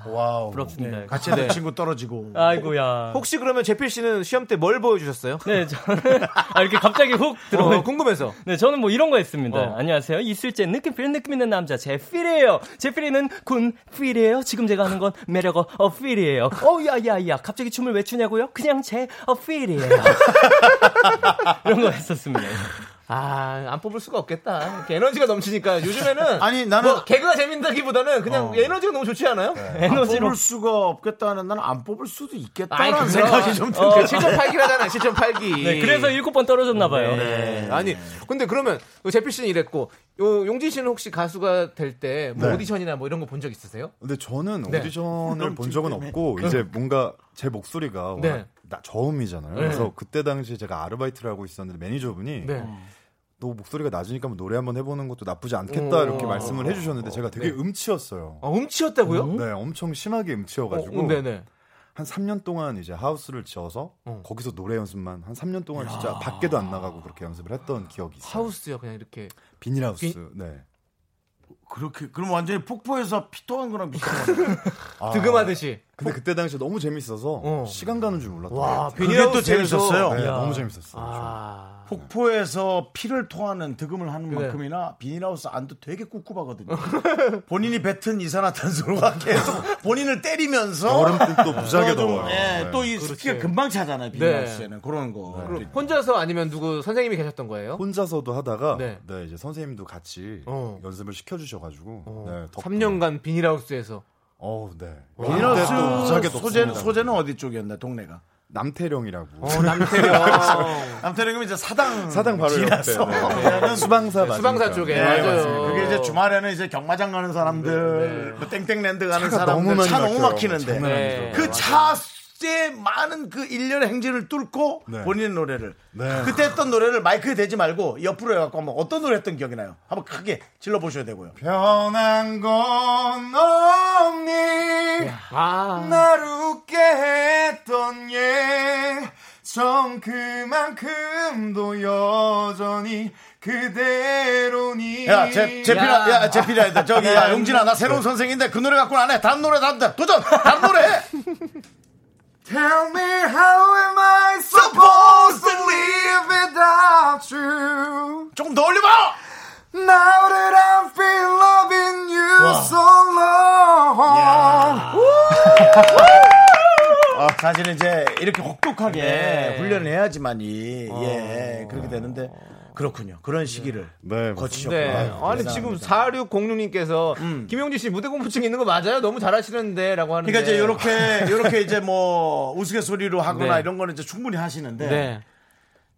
와우. 부럽습니다. 같이 했던 친구 떨어지고. 아이고야. 혹시 그러면 재필 씨는 시험 때 뭘 보여주셨어요? 네, 저는 아, 이렇게 갑자기 훅 들어오 어, 궁금해서. 네, 저는 뭐 이런 거 했습니다. 어. 안녕하세요. 있을 재 느낌 feel 느낌 있는 남자 재필이에요. 재필이는 군 필이에요. 지금 제가 하는 건 매력어 어 필이에요. 어 야야야. 갑자기 춤을 왜 추냐고요? 그냥 제 어 필이에요. 이런 거 했었습니다. 아, 안 뽑을 수가 없겠다. 이렇게 에너지가 넘치니까 요즘에는 아니, 나는- 뭐 개그가 재밌다기보다는 그냥 어. 에너지가 너무 좋지 않아요? 안 에너지로 뽑을 수가 없겠다는 나는 안 뽑을 수도 있겠다라는 그래서- 생각이 좀 어, 들어요. 7.8기라잖아요. 7.8기. 네, 그래서 일곱 번 떨어졌나 봐요. 네. 아니, 근데 그러면 제필 씨는 이랬고 요, 용진 씨는 혹시 가수가 될 때뭐 네. 오디션이나 뭐 이런 거 본 적 있으세요? 근데 저는 네. 오디션을 본 적은 없고 이제 뭔가 제 목소리가 네. 나 저음이잖아요. 네. 그래서 그때 당시 에 제가 아르바이트를 하고 있었는데 매니저분이 네. 너 목소리가 낮으니까 한번 노래 한번 해보는 것도 나쁘지 않겠다 오. 이렇게 말씀을 해주셨는데 제가 되게 네. 음치였어요. 어, 음치였다고요? 네, 엄청 심하게 음치여가지고 어, 네네. 한 3년 동안 이제 하우스를 지어서 어. 거기서 노래 연습만 한 3년 동안 진짜 밖에도 안 나가고 그렇게 연습을 했던 기억이 있어요. 하우스요, 그냥 이렇게. 비닐하우스. 비- 네. 그렇게 그럼 완전히 폭포에서 피토한 거랑 비슷한. 아, 득음하듯이. 근데 그때 당시에 너무 재밌어서 어. 시간 가는 줄 몰랐어요. 와, 그게 또 비닐하우스에서- 재밌었어요. 네. 너무 재밌었어요. 아. 폭포에서 피를 토하는 득음을 하는 그래. 만큼이나 비닐하우스 안도 되게 꿉꿉하거든요. 본인이 뱉은 이산화탄소가 계속 본인을 때리면서 또 무지하게 더워요. 예, 또이 그렇지. 습기가 금방 차잖아요. 비닐하우스에는 그런 거. 혼자서 아니면 누구 선생님이 계셨던 거예요? 혼자서도 하다가 네. 네. 이제 선생님도 같이 어. 연습을 시켜주셔 가지고 네, 덕분에- 3년간 비닐하우스에서. 어우 네. 비닐하우스 소재는. 소재는 어디 쪽이었나 동네가? 남태령이라고 어, 남태령. 남태령이면 이제 사당 사당 바로 지나서 옆에 네. 수방사 맞으니까. 수방사 쪽에. 네, 맞아요. 맞습니다. 그게 이제 주말에는 이제 경마장 가는 사람들, 뭐 땡땡랜드 가는 사람들 너무 차 너무 막혀요. 막히는데 장난 그 차의 많은 그 일련의 행진을 뚫고 네. 본인의 노래를 네. 그때 했던 노래를 마이크에 대지 말고 옆으로 해갖고 한번 어떤 노래 했던 기억이 나요? 한번 크게 질러 보셔야 되고요. 변한 건 없니 아. 날 웃게 했던 예전 그만큼도 여전히 그대로니 야, 제, 제필아, 야, 제필아, 야, 저기, 네. 야, 용진아, 나 새로운 선생인데 그 노래 갖고는 안 해. 다른 노래, 다른 노래, 도전! 다른 노래 해! Tell me how am I supposed to live without you 조금 더 올려봐! Now that I feel loving you so long 사실은 이제 이렇게 혹독하게 네. 훈련을 해야지만이, 예, 그렇게 되는데, 그렇군요. 그런 시기를 네, 거치셨구나. 네. 아니, 지금 4606님께서 김용지 씨 무대 공포증 있는 거 맞아요? 너무 잘하시는데 라고 하는데. 그러니까 이제 요렇게, 요렇게 이제 뭐, 우스갯소리로 하거나 네. 이런 거는 이제 충분히 하시는데, 네.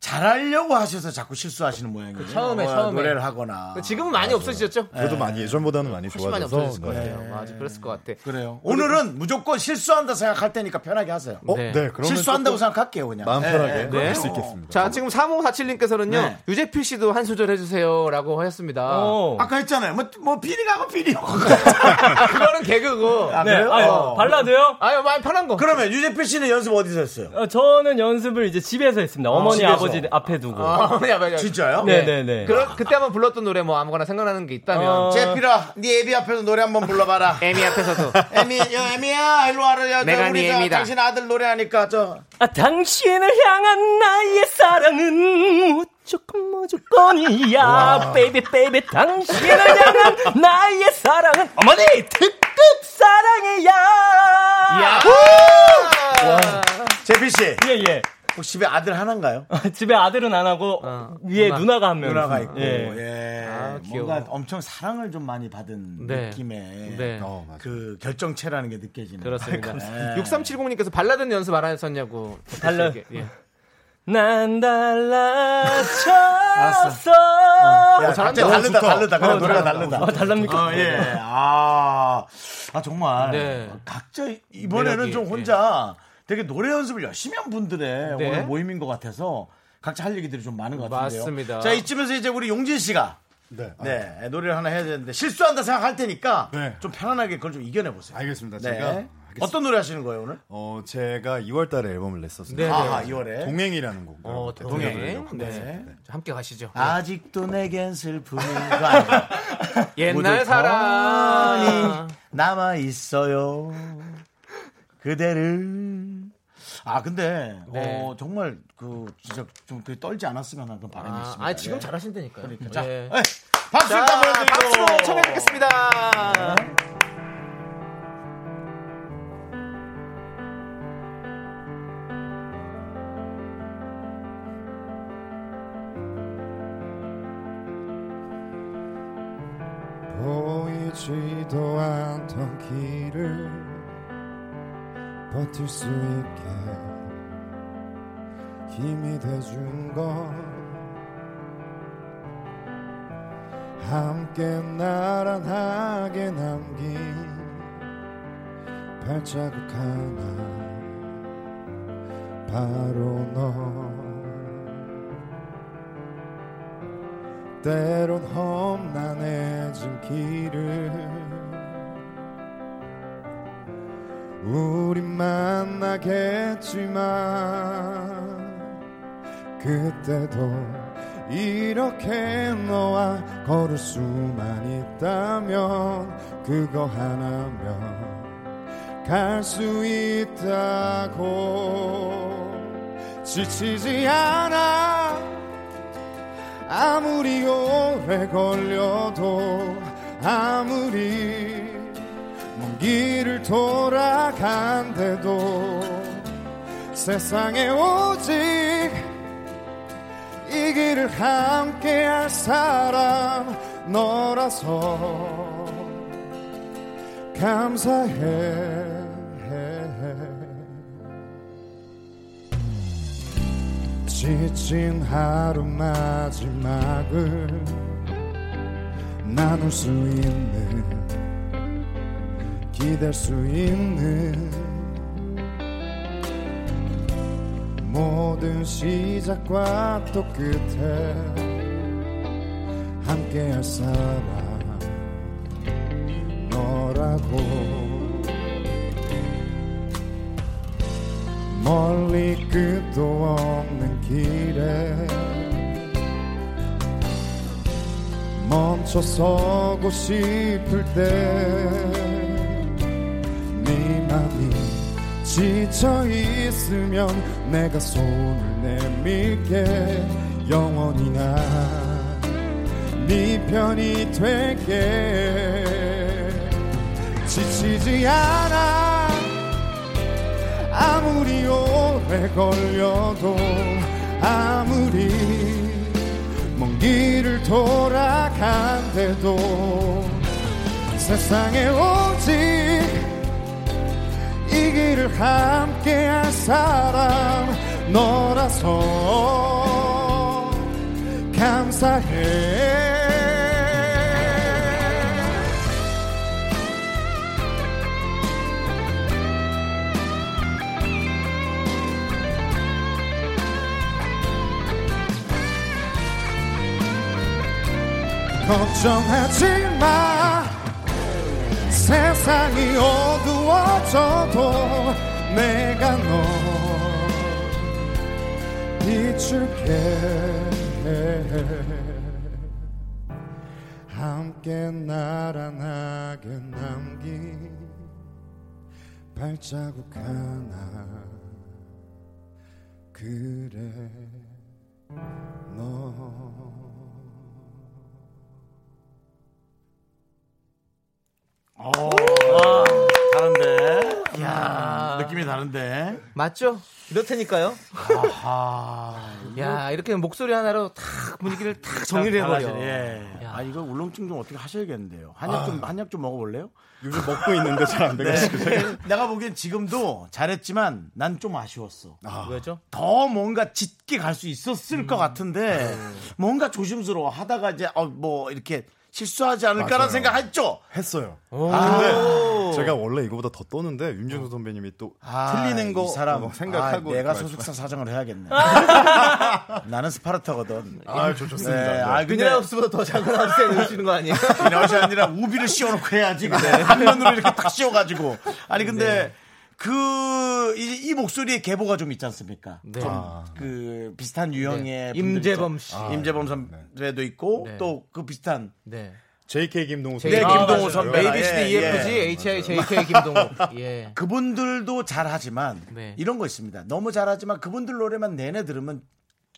잘하려고 하셔서 자꾸 실수하시는 모양이에요. 처음에, 뭐 처음에. 노래를 하거나. 지금은 많이 없어지셨죠? 그래도 많이 예전보다는 많이 훨씬 많이 없어졌을 것 네. 같아요. 맞아, 그랬을 것 같아. 그래요. 오늘은 무조건 실수한다 생각할 테니까 편하게 하세요. 어? 네. 네, 실수한다고 생각할게요, 그냥. 마음 예, 편하게 예. 네. 할수 있겠습니다 자, 지금 3547님께서는요, 네. 유재필 씨도 한 소절 해주세요라고 하셨습니다. 어. 아까 했잖아요. 뭐, 뭐, 비리가고 비리. 그거는 개그고. 아, 네? 아유, 어. 발라드요? 아유, 많이 편한 거. 그러면 유재필 씨는 연습 어디서 했어요? 어, 저는 연습을 이제 집에서 했습니다. 어머니, 집에서. 아버지 앞에 두고. 아, 야, 야, 야. 진짜요? 네네네. 그럼 그때 한번 불렀던 노래 뭐 아무거나 생각나는 게 있다면. 어. 제필아, 네 애비 앞에서 노래 한번 불러봐라. 에미 앞에서도. 애미, 야, 애미야, 일로 와라. 야, 저 내가 우리 네저 애미다. 당신 아들 노래하니까 저. 아, 당신을 향한 나의 사랑은 무조건 무조건이야. baby baby 당신을 향한 나의 사랑은 어머니 특급 사랑이야. 야! 재필 씨, 예, 예. 집에 아들 하나인가요? 집에 아들은 안 하고 어, 위에 누나. 누나. 가한 명. 누나가 있고, 예. 예. 아, 귀여워. 뭔가 엄청 사랑을 좀 많이 받은 네. 느낌의 네. 어, 맞아요. 그 결정체라는 게 느껴지는. 그렇습니다. 네. 6370님께서 발라드 연습 안 하셨냐고. 발라- 예. 난 달라졌어. 야, 잘한다. 갑자기 다르다, 좋다. 다르다. 그래, 어, 노래가 잘한다. 다르다. 아, 달랍니까? 어, 예. 아, 아, 정말. 네. 각자 이번에는 매력이, 좀 혼자 되게 노래 연습을 열심히 한 분들의 네. 오늘 모임인 것 같아서 각자 할 얘기들이 좀 많은 것 같은데요. 맞습니다. 자, 이쯤에서 이제 우리 용진 씨가 네. 아, 네, 노래를 하나 해야 되는데 실수한다 생각할 테니까 네. 좀 편안하게 그걸 좀 이겨내 보세요. 알겠습니다. 네. 제가 하겠습니다. 어떤 노래 하시는 거예요, 오늘? 어, 제가 2월 달에 앨범을 냈었습니다. 네. 아, 2월에. 동행이라는 곡. 어, 동행. 동행. 네. 네. 자, 함께 가시죠. 아직도 내겐 슬픔이? 옛날 사랑. 남아 있어요. 그대를. 아 근데 네. 어, 정말 그 진짜 좀 그 떨지 않았으면 하는 그런 바람이 아, 있습니다. 아, 지금 예. 잘하신다니까요. 그러니까. 자, 예. 예. 박수 보내드리고. 박수로 청해 듣겠습니다. 보이지도 않던 길을 버틸 수 있게 힘이 돼준 건 함께 나란하게 남긴 발자국 하나. 바로 너. 때론 험난해진 길을 우린 만나겠지만 그때도 이렇게 너와 걸을 수만 있다면 그거 하나면 갈 수 있다고 지치지 않아. 아무리 오래 걸려도 아무리 먼 길을 돌아간대도 세상에 오직 이 길을 함께 할 사람 너라서 감사해. 지친 하루 마지막을 나눌 수 있는 기댈 수 있는 모든 시작과 또 끝에 함께 할 사람 너라고. 멀리 끝도 없는 길에 멈춰 서고 싶을 때 지쳐 있으면 내가 손을 내밀게. 영원히 난네 편이 될게. 지치지 않아. 아무리 오래 걸려도 아무리 먼 길을 돌아간대도 세상에 오직 이 길을 함께 할 사람 너라서 감사해. 걱정하지 마. 세상이 어두 워져도 내가 널 비출게 함께 날아나게 남긴 발자국 하나. 그래 너 다른데. 느낌이 다른데. 맞죠? 이렇다니까요. 아, 야 이렇게 목소리 하나로 탁 분위기를 탁 정리를 해버려. 예. 야. 아 이거 울렁증 좀 어떻게 하셔야겠는데요. 한약 좀 한약 좀 먹어볼래요? 요즘 먹고 있는데 잘안 돼가지고 네. 내가 보기엔 지금도 잘했지만 난 좀 아쉬웠어. 왜죠? 더 뭔가 짙게 갈 수 있었을 것 같은데 뭔가 조심스러워 하다가 이제 어, 뭐 이렇게 실수하지 않을까라는 맞아요. 생각했죠. 했어요. 아, 근데 제가 원래 이거보다 더 떠는데 윤정수 선배님이 또 아, 틀리는 거 이 사람 뭐 생각하고 아, 내가 소속사 사정을 해야겠네. 나는 스파르타거든. 아, 저 좋습니다. 네, 네. 아, 근데 비닐하우스보다 더 작은 하우스에 넣으시는 거 아니에요? 비닐하우스 아니라 우비를 씌워놓고 해야지. 근데 한 면으로 이렇게 딱 씌워가지고. 아니 근데 그, 이, 이 목소리의 계보가 좀 있지 않습니까? 네. 좀 아. 그 비슷한 유형의 네. 임재범. 씨. 임재범 선배도 있고 네. 또그 비슷한 네. JK 김동우 네, 네, 선배. 김동호 맞아요. 선배. ABCD, 예, EFG, 예. HI, JK, 김동호. 예. 그분들도 잘하지만 네. 이런 거 있습니다. 너무 잘하지만 그분들 노래만 내내 들으면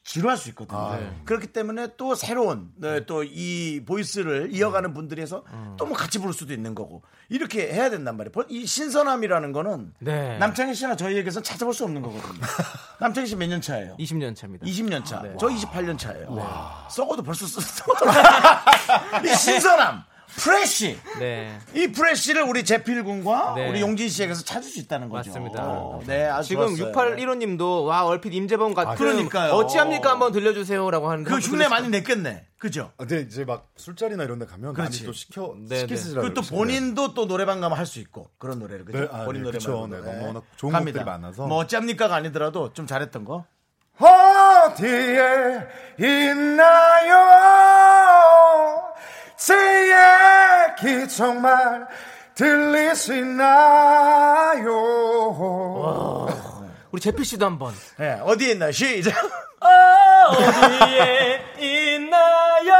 지루할 수 있거든요. 아, 네. 그렇기 때문에 또 새로운 네, 또이 보이스를 이어가는 분들이 해서 음. 또뭐 같이 부를 수도 있는 거고 이렇게 해야 된단 말이에요. 이 신선함이라는 거는 네. 남창희 씨나 저희에게서 찾아볼 수 없는 거거든요. 남창희 씨 몇 년 차예요? 20년 차입니다. 20년 차. 네. 저 28년 차예요. 썩어도 벌써 썩어. 이 신선함, 프레쉬. 네. 이 프레쉬를 우리 재필 군과 네. 우리 용진 씨에게서 찾을 수 있다는 거죠. 맞습니다. 네, 아주 지금 좋았어요. 6815님도 와 얼핏 임재범 같은 그러니까요. 어찌합니까 한번 들려주세요라고 하는데 그 흉내. 많이 냈겠네. 그죠? 아, 근데 이제 막 술자리나 이런 데 가면 그렇지. 많이 또 시켜 네, 시키시더라고요. 그리고 또 본인도 또 노래방 가면 할 수 있고 그런 노래를 그죠? 네, 아, 본인 네, 노래만 그쵸. 네, 너무 워낙 좋은 곡들이 많아서. 뭐 어찌합니까가 아니더라도 좀 잘했던 거. 어디에 있나요? 제 얘기 정말 들리시나요? 우리 재필 씨도 한번 네, 어디에 있나 시작. 어디에 있나요?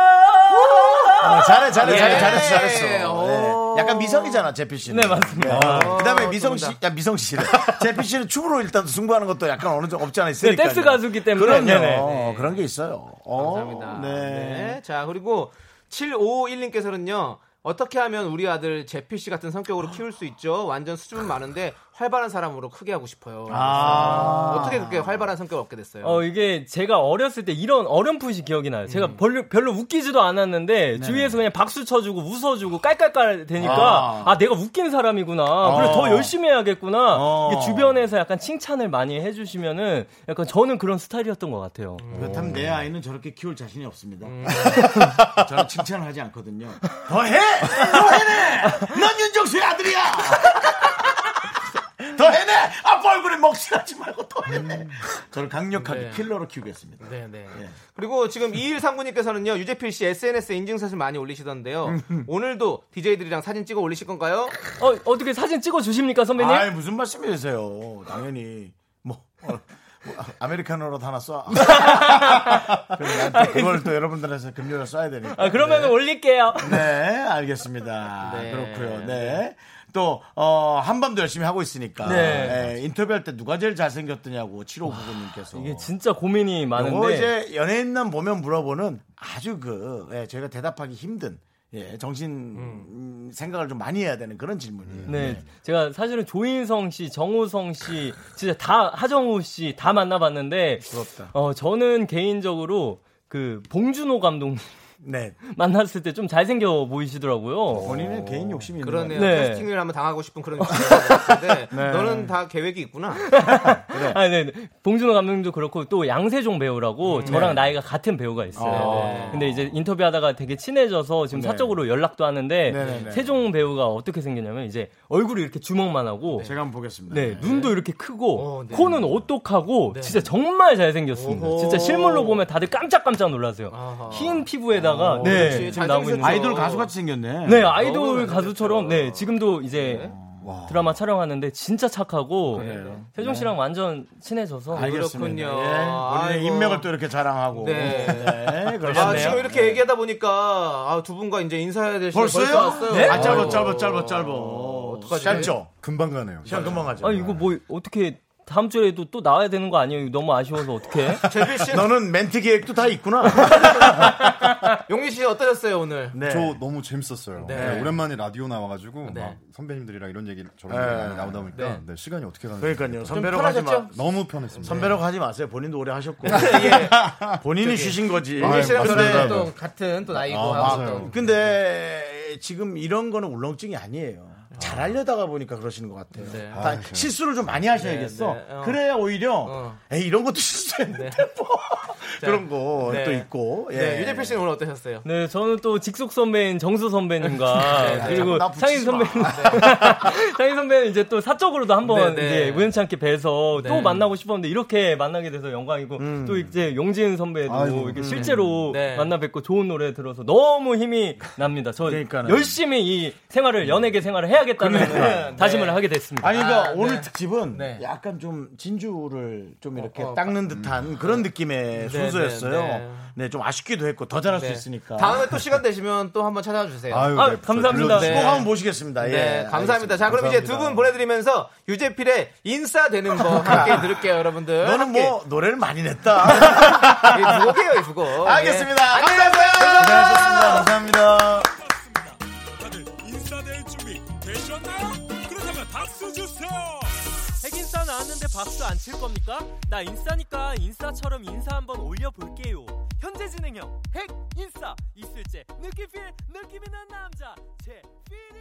어, 잘해, 잘해, 잘해, 예. 잘했어, 잘했어. 오. 네. 약간 미성이잖아, 제피 씨는. 네, 맞습니다. 어, 그다음에 미성 씨. 야 미성 씨래. 제피 씨는 춤으로 일단 승부하는 것도 약간 어느 정도 없지 않아 네, 있으니까. 댄스 가수기 때문에. 그럼요. 네네. 어, 그런 게 있어요. 어, 감사합니다. 네. 네. 자, 그리고 7551님께서는요. 어떻게 하면 우리 아들 제피 씨 같은 성격으로 키울 수 있죠? 완전 수준 많은데 활발한 사람으로 크게 하고 싶어요. 아. 어떻게 그렇게 활발한 성격 을 얻게 됐어요? 어, 이게 제가 어렸을 때 이런 어렴풋이 기억이 나요. 제가 음. 별로, 별로 웃기지도 않았는데 네. 주위에서 그냥 박수 쳐주고 웃어주고 깔깔깔 되니까 아. 아, 내가 웃긴 사람이구나. 그래서 더 열심히 해야겠구나. 어. 이게 주변에서 약간 칭찬을 많이 해주시면은 약간 저는 그런 스타일이었던 것 같아요. 그렇다면 내 아이는 저렇게 키울 자신이 없습니다. 음. 저는 칭찬을 하지 않거든요. 더 해! 더 해내! 넌 윤정수의 아들이야! 먹칠하지 말고 더 해내! 저는 강력하게 네. 킬러로 키우겠습니다. 네, 네. 예. 그리고 지금 2139님께서는요, 유재필 씨 SNS에 인증사진 많이 올리시던데요. 오늘도 DJ들이랑 사진 찍어 올리실 건가요? 어, 어떻게 사진 찍어 주십니까, 선배님? 아이, 무슨 말씀이세요? 당연히. 뭐, 어, 뭐, 아메리카노로 하나 쏴. 그걸 또 여러분들한테 금요일 쏴야 되니까. 아, 그러면 올릴게요. 네, 알겠습니다. 네. 그렇고요. 네. 또, 어, 한밤도 열심히 하고 있으니까. 네. 예, 인터뷰할 때 누가 제일 잘생겼더냐고, 7599님께서. 이게 진짜 고민이 많은데. 이제 연예인남 보면 물어보는 아주 그, 예, 저희가 대답하기 힘든, 예, 정신, 음, 생각을 좀 많이 해야 되는 그런 질문이에요. 네, 제가 사실은 조인성 씨, 정우성 씨, 진짜 다 하정우 씨 다 만나봤는데, 부럽다. 어 저는 개인적으로 그 봉준호 감독 네. 만났을 때 좀 잘생겨 보이시더라고요. 본인은 개인 욕심이 있는 그러네요. 네. 캐스팅을 한번 당하고 싶은 그런 욕심이 있는 것 같은데 너는 다 계획이 있구나. 아, 네, 네. 봉준호 감독도 그렇고 또 양세종 배우라고 저랑 나이가 같은 배우가 있어요. 어. 근데 이제 인터뷰하다가 되게 친해져서 지금 네. 사적으로 연락도 하는데 네네네. 세종 배우가 어떻게 생겼냐면 이제 얼굴이 이렇게 주먹만 하고 제가 한번 보겠습니다. 네, 눈도 이렇게 크고 어, 네. 코는 오똑하고 진짜 정말 잘생겼습니다. 오호. 진짜 실물로 보면 다들 깜짝깜짝 놀라세요. 아하. 흰 피부에다 가 어, 네. 지금 나오고 있는. 아이돌 가수 같이 생겼네. 네, 아이돌. 가수처럼 네, 지금도 이제 드라마 촬영하는데 진짜 착하고 그래요. 세종 씨랑 완전 친해져서 알겠습니다. 그렇군요. 예, 본인의. 인맥을 또 이렇게 자랑하고. 네. 네, 아. 지금 이렇게 얘기하다 보니까 아, 두 분과 이제 인사해야 될 시간 벌써요? 벌써 왔어요. 네? 아, 짧아. 짧아, 짧아, 짧아. 어떡하지? 짧죠? 금방 가네요. 시간 금방 가죠. 아 이거 뭐 어떻게 다음 주에도 또 나와야 되는 거 아니에요? 너무 아쉬워서 어떻게? 재필 씨, 너는 멘트 계획도 다 있구나. 용민 씨 어떠셨어요 오늘? 네. 저 너무 재밌었어요. 네. 네, 오랜만에 라디오 나와가지고 네. 막 선배님들이랑 이런 얘기 저런 네. 얘기 많이 나오다 보니까 네. 네, 시간이 어떻게 가는지 그러니까요. 선배라고 하지 마. 너무 편했습니다. 선배라고 하지 마세요. 본인도 오래 하셨고. 예. 본인이 쉬신 거지. 용민 씨랑. 저랑 네. 또 같은 또 나이고 아. 또 근데 지금 이런 거는 울렁증이 아니에요. 잘 하려다가 보니까 그러시는 것 같아요. 네. 다 아, 실수를 좀 많이 하셔야겠어. 네, 네. 어. 그래야 오히려 어. 에이, 이런 것도 실수했는데 뭐 그런 거또 네. 있고. 예. 네, 유재필 씨는 오늘 어떠셨어요? 네, 저는 또 직속 선배인 정수 선배님과 그리고 나 창희 붙이지 마. 선배님, 창희 선배는 이제 또 사적으로도 한번 네, 네. 이제 우연찮게 뵈서 네. 또 만나고 싶었는데 이렇게 만나게 돼서 영광이고 또 이제 용진 선배도 아이고. 이렇게 실제로 네. 만나 뵙고 좋은 노래 들어서 너무 힘이 납니다. 저 그러니까는. 열심히 이 생활을 연예계 생활을 해야겠다는. 다짐을 하게 됐습니다. 아니 그러니까 아, 오늘 네. 특집은 네. 약간 좀 진주를 좀 이렇게 어, 어, 닦는 듯한 그런 느낌의 순서였어요. 네, 네, 네. 좀 아쉽기도 했고 더 잘할 네. 수 있으니까. 다음에 또 시간 되시면 또 한번 찾아와 주세요. 아유, 아, 네, 감사합니다. 불러주시고. 꼭 네. 한번 모시겠습니다. 네, 예, 감사합니다. 자, 그럼 알겠습니다. 이제 두 분 보내드리면서 유재필의 인싸 되는 법 함께 들을게요, 여러분들. 너는 함께. 뭐 노래를 많이 냈다. 이 두곡이에요, 이 두곡. 알겠습니다. 예. 가세요. 고생하셨습니다. 감사합니다. 나왔는데 박수 안 칠 겁니까? 나 인싸니까 인싸처럼 인사 한번 올려볼게요. 현재 진행형 핵 인싸 이슬재 느낌필 느낌 있는 남자 제 필이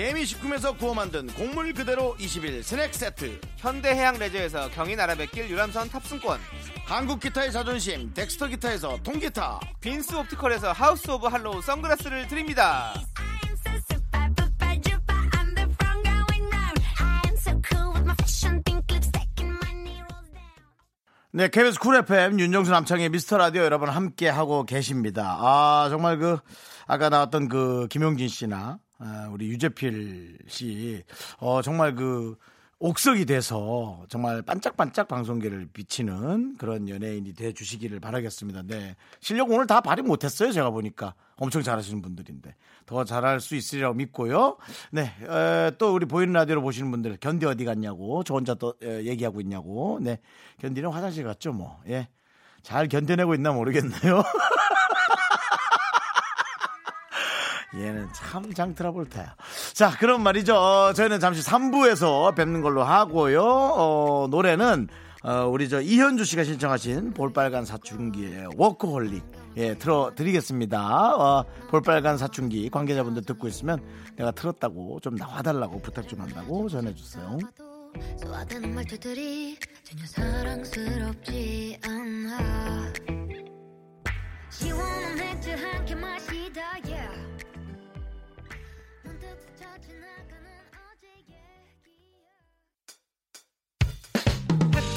개미식품에서 구워 만든 곡물 그대로 20일 스낵 세트. 현대해양레저에서 경인아라뱃길 유람선 탑승권. 한국 기타의 자존심 덱스터 기타에서 통기타. 빈스 옵티컬에서 하우스 오브 할로우 선글라스를 드립니다. 네, KBS 쿨 FM 윤정수 남창희의 미스터 라디오 여러분 함께 하고 계십니다. 아 정말 그 아까 나왔던 그 김용진 씨나 우리 유재필 씨, 어 정말 그 옥석이 돼서 정말 반짝반짝 방송계를 비치는 그런 연예인이 돼 주시기를 바라겠습니다. 네. 실력 오늘 다 발휘 못 했어요. 제가 보니까 엄청 잘하시는 분들인데 더 잘할 수 있으리라고 믿고요. 네. 에, 또 우리 보이는 라디오로 보시는 분들 견디 어디 갔냐고 저 혼자 또 에, 얘기하고 있냐고. 네. 견디는 화장실 갔죠 뭐. 예. 잘 견뎌내고 있나 모르겠네요. 얘는 참 장트라볼타야. 자, 그럼 말이죠. 어, 저희는 잠시 3부에서 뵙는 걸로 하고요. 어, 노래는 어, 우리 저 이현주 씨가 신청하신 볼빨간 사춘기의 워크홀릭 예, 틀어 드리겠습니다. 어, 볼빨간 사춘기 관계자분들 듣고 있으면 내가 틀었다고 좀 나와달라고 부탁 좀 한다고 전해주세요. 소화되는 말투들이 전혀 사랑스럽지 않아 시원한 맥주 한 캔 마시다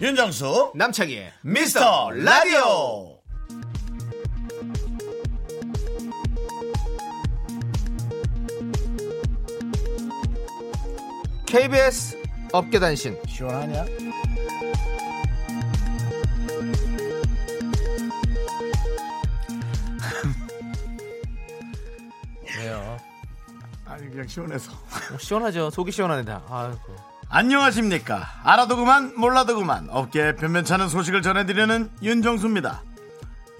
윤정수 남창희의 미스터 라디오. KBS 업계단신 시원하냐? 왜요? 아니 그냥 시원해서. 시원하죠. 속이 시원하다. 아이고. 안녕하십니까. 알아도 그만 몰라도 그만 업계에 변변찮은 소식을 전해드리는 윤정수입니다.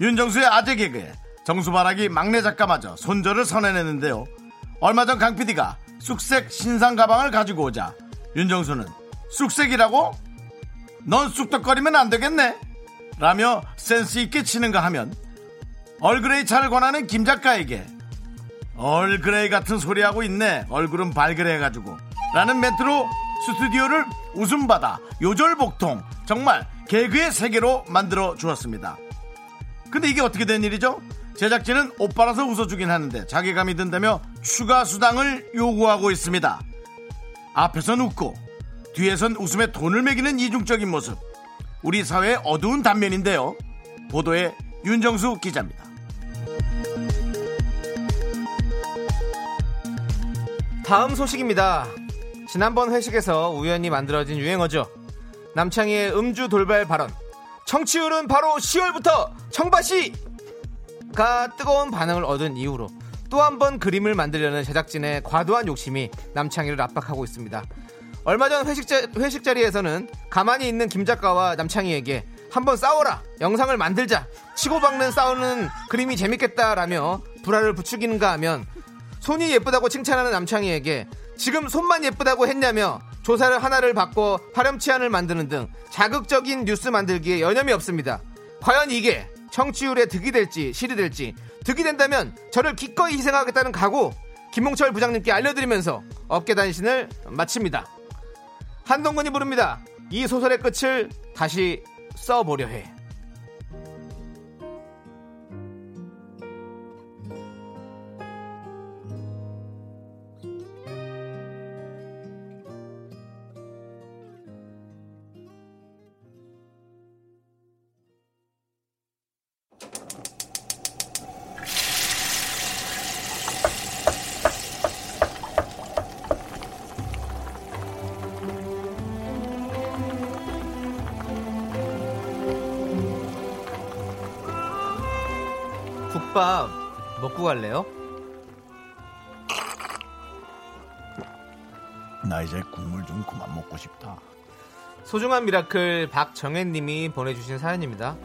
윤정수의 아재 개그에 정수바라기 막내 작가마저 손절을 선언했는데요. 얼마 전 강 PD가 쑥색 신상 가방을 가지고 오자 윤정수는 쑥색이라고? 넌 쑥덕거리면 안 되겠네. 라며 센스 있게 치는가 하면 얼그레이 차를 권하는 김 작가에게 얼그레이 같은 소리 하고 있네. 얼굴은 발그레 해가지고. 라는 멘트로 스튜디오를 웃음받아 요절복통 정말 개그의 세계로 만들어 주었습니다. 근데 이게 어떻게 된 일이죠? 제작진은 오빠라서 웃어주긴 하는데 자괴감이 든다며 추가 수당을 요구하고 있습니다. 앞에선 웃고 뒤에선 웃음에 돈을 매기는 이중적인 모습. 우리 사회의 어두운 단면인데요. 보도에 윤정수 기자입니다. 다음 소식입니다. 지난번 회식에서 우연히 만들어진 유행어죠. 남창희의 음주 돌발 발언. 청취율은 바로 10월부터 청바시가 뜨거운 반응을 얻은 이후로 또 한 번 그림을 만들려는 제작진의 과도한 욕심이 남창희를 압박하고 있습니다. 얼마 전 회식, 자, 회식 자리에서는 가만히 있는 김 작가와 남창희에게 한번 싸워라 영상을 만들자 치고박는 싸우는 그림이 재밌겠다라며 불화를 부추기는가 하면 손이 예쁘다고 칭찬하는 남창희에게 지금 손만 예쁘다고 했냐며 조사를 하나를 받고 파렴치한을 만드는 등 자극적인 뉴스 만들기에 여념이 없습니다. 과연 이게 청취율에 득이 될지 실이 될지 득이 된다면 저를 기꺼이 희생하겠다는 각오 김홍철 부장님께 알려드리면서 업계 단신을 마칩니다. 한동근이 부릅니다. 이 소설의 끝을 다시 써보려 해. 국밥 먹고 갈래요? 나 이제 국물 좀 그만 먹고 싶다. 소중한 미라클 박정혜님이 보내주신 사연입니다.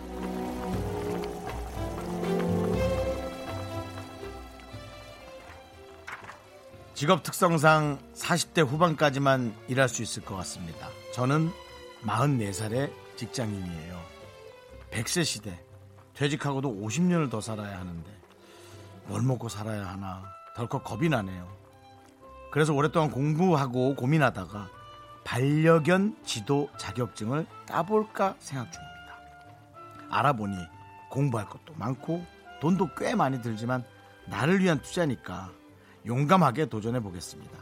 직업 특성상 40대 후반까지만 일할 수 있을 것 같습니다. 저는 44살의 직장인이에요. 100세 시대. 퇴직하고도 50년을 더 살아야 하는데 뭘 먹고 살아야 하나 덜컥 겁이 나네요. 그래서 오랫동안 공부하고 고민하다가 반려견 지도 자격증을 따볼까 생각 중입니다. 알아보니 공부할 것도 많고 돈도 꽤 많이 들지만 나를 위한 투자니까 용감하게 도전해 보겠습니다.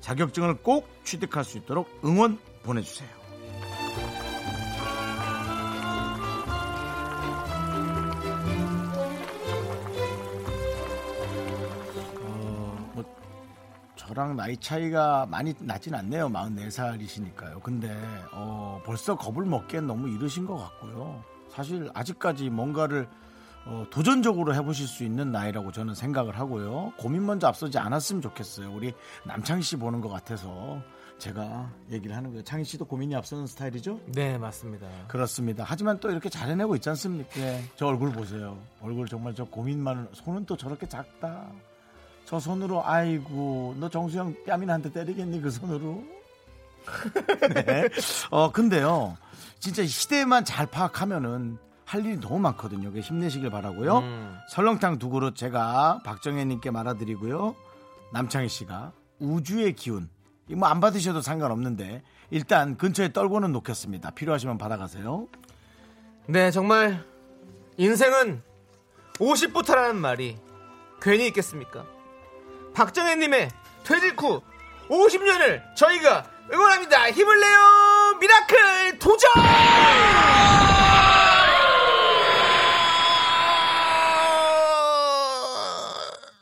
자격증을 꼭 취득할 수 있도록 응원 보내주세요. 저랑 나이 차이가 많이 나진 않네요. 44살이시니까요. 근데 어, 벌써 겁을 먹기엔 너무 이르신 것 같고요. 사실 아직까지 뭔가를 어, 도전적으로 해보실 수 있는 나이라고 저는 생각을 하고요. 고민 먼저 앞서지 않았으면 좋겠어요. 우리 남창희 씨 보는 것 같아서 제가 얘기를 하는 거예요. 창희 씨도 고민이 앞서는 스타일이죠? 네, 맞습니다. 그렇습니다. 하지만 또 이렇게 잘 해내고 있지 않습니까? 예, 저 얼굴 보세요. 얼굴 정말 저 고민만 손은 또 저렇게 작다. 저 손으로 아이고 너 정수영 뺨이나 한 대 때리겠니 그 손으로? 네. 어 근데요 진짜 시대만 잘 파악하면은 할 일이 너무 많거든요. 힘내시길 바라고요. 음. 설렁탕 두 그릇 제가 박정혜님께 말아드리고요. 남창희 씨가 우주의 기운 이거 뭐안 받으셔도 상관없는데 일단 근처에 떨고는 놓겠습니다. 필요하시면 받아가세요. 네, 정말 인생은 50부터라는 말이 괜히 있겠습니까? 박정혜님의 퇴직 후 50년을 저희가 응원합니다. 힘을 내요, 미라클 도전!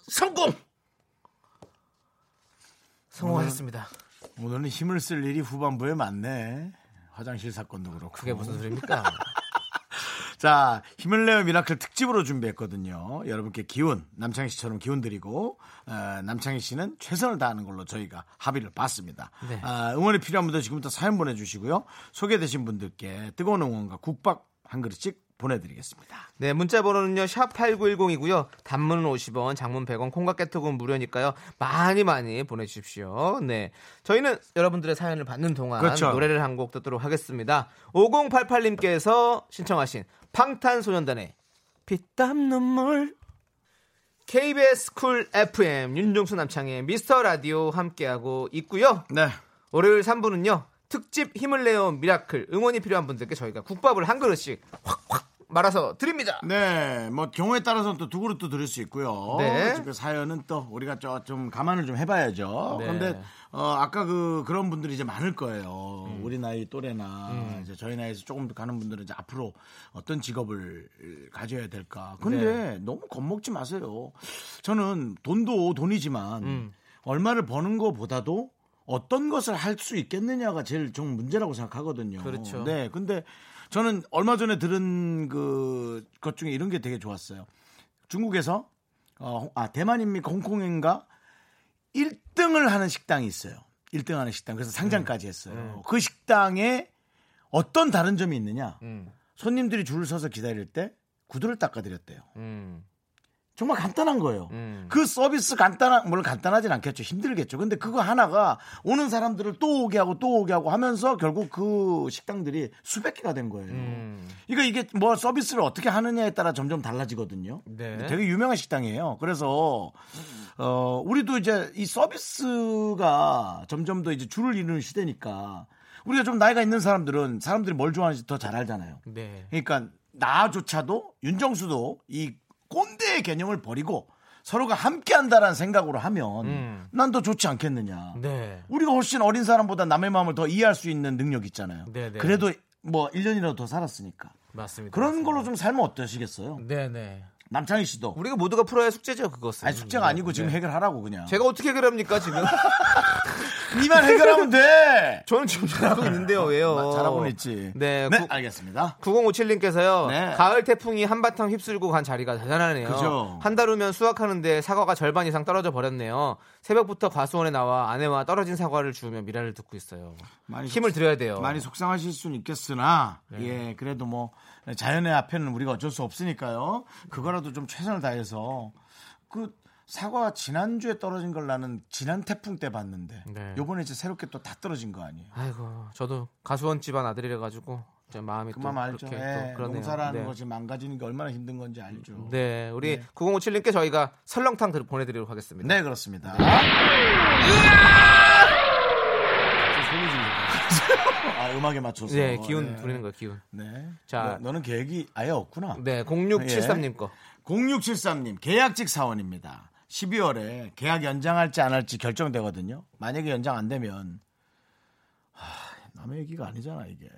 성공! 성공하셨습니다. 오늘은 힘을 쓸 일이 후반부에 많네. 화장실 사건도 그렇고. 그게 무슨 소리입니까? 자, 힘을 내요 미라클 특집으로 준비했거든요. 여러분께 기운, 남창희 씨처럼 기운 드리고, 어, 남창희 씨는 최선을 다하는 걸로 저희가 합의를 봤습니다. 네. 아, 응원이 필요한 분들 지금부터 사연 보내주시고요. 소개되신 분들께 뜨거운 응원과 국밥 한 그릇씩 보내드리겠습니다. 네, 문자 번호는요. 샵 8910이고요. 단문은 50원, 장문 100원, 콩과 깨톡은 무료니까요. 많이 많이 보내 주십시오. 네. 저희는 여러분들의 사연을 받는 동안 그렇죠. 노래를 한 곡 듣도록 하겠습니다. 5088님께서 신청하신 방탄소년단의 피땀 눈물 KBS 쿨 FM 윤정수 남창희의 미스터 라디오 함께하고 있고요. 네. 월요일 3부는요. 특집 힘을 내요 미라클 응원이 필요한 분들께 저희가 국밥을 한 그릇씩 확확 말아서 드립니다. 네, 뭐 경우에 따라서는 또 두 그릇도 드릴 수 있고요. 네. 그 사연은 또 우리가 저좀 감안을 좀 해봐야죠. 네. 그런데 어, 아까 그 그런 분들이 이제 많을 거예요. 음. 우리 나이 또래나 이제 저희 나이에서 조금 가는 분들은 이제 앞으로 어떤 직업을 가져야 될까. 근데 네. 너무 겁먹지 마세요. 저는 돈도 돈이지만 음. 얼마를 버는 것보다도 어떤 것을 할 수 있겠느냐가 제일 좀 문제라고 생각하거든요. 그렇죠. 네, 근데 저는 얼마 전에 들은 그 것 중에 이런 게 되게 좋았어요. 중국에서 어, 아 대만입니까 홍콩인가 1등을 하는 식당이 있어요. 1등 하는 식당. 그래서 상장까지 했어요. 그 식당에 어떤 다른 점이 있느냐? 음. 손님들이 줄을 서서 기다릴 때 구두를 닦아드렸대요. 음. 정말 간단한 거예요. 음. 그 서비스 간단한 물론 간단하진 않겠죠. 힘들겠죠. 근데 그거 하나가 오는 사람들을 또 오게 하고 또 오게 하고 하면서 결국 그 식당들이 수백 개가 된 거예요. 음. 그러니까 이게 뭐 서비스를 어떻게 하느냐에 따라 점점 달라지거든요. 네. 되게 유명한 식당이에요. 그래서 어 우리도 이제 이 서비스가 점점 더 이제 줄을 이루는 시대니까 우리가 좀 나이가 있는 사람들은 사람들이 뭘 좋아하는지 더 잘 알잖아요. 네. 그러니까 나조차도 윤정수도 이 꼰대의 개념을 버리고 서로가 함께한다라는 생각으로 하면 음. 난더 좋지 않겠느냐. 네. 우리가 훨씬 어린 사람보다 남의 마음을 더 이해할 수 있는 능력 있잖아요. 네, 네. 그래도 뭐 1년이라도 더 살았으니까. 맞습니다. 그런 걸로 좀 살면 어떠시겠어요? 네, 네. 남창희 씨도. 우리가 모두가 풀어야 숙제죠, 그것은. 아니 숙제가 아니고 지금 네. 해결하라고 그냥. 제가 어떻게 해결합니까, 지금? 니만 해결하면 돼. 저는 지금 잘하고 있는데요, 왜요? 잘하고는 있지. 네, 네, 구- 알겠습니다. 9057님께서요. 네. 가을 태풍이 한바탕 휩쓸고 간 자리가 대단하네요. 그죠. 한 달 후면 수확하는데 사과가 절반 이상 떨어져 버렸네요. 새벽부터 과수원에 나와 아내와 떨어진 사과를 주우며 미라를 듣고 있어요. 많이 힘을 드려야 돼요. 많이 속상하실 수는 있겠으나 네. 예 그래도 뭐 자연의 앞에는 우리가 어쩔 수 없으니까요 그거라도 좀 최선을 다해서 그 사과 지난주에 떨어진 걸 나는 지난 태풍 때 봤는데 네. 요번에 이제 새롭게 또 다 떨어진 거 아니에요? 아이고 저도 가수원 집안 아들이라 가지고 제 마음이 그만 또 알죠. 예, 또. 농사라는 네. 것이 망가지는 게 얼마나 힘든 건지 알죠. 네, 우리 9057님께 저희가 설렁탕 들- 보내드리도록 하겠습니다. 네, 그렇습니다. 아, 음악에 맞춰서. 네, 기운 네. 부리는 거예요, 기운. 네. 자. 너, 는 계획이 아예 없구나. 네, 0673님 거. 0673님, 계약직 사원입니다. 12월에 계약 연장할지 안 할지 결정되거든요. 만약에 연장 안 되면, 하, 남의 얘기가 아니잖아, 이게.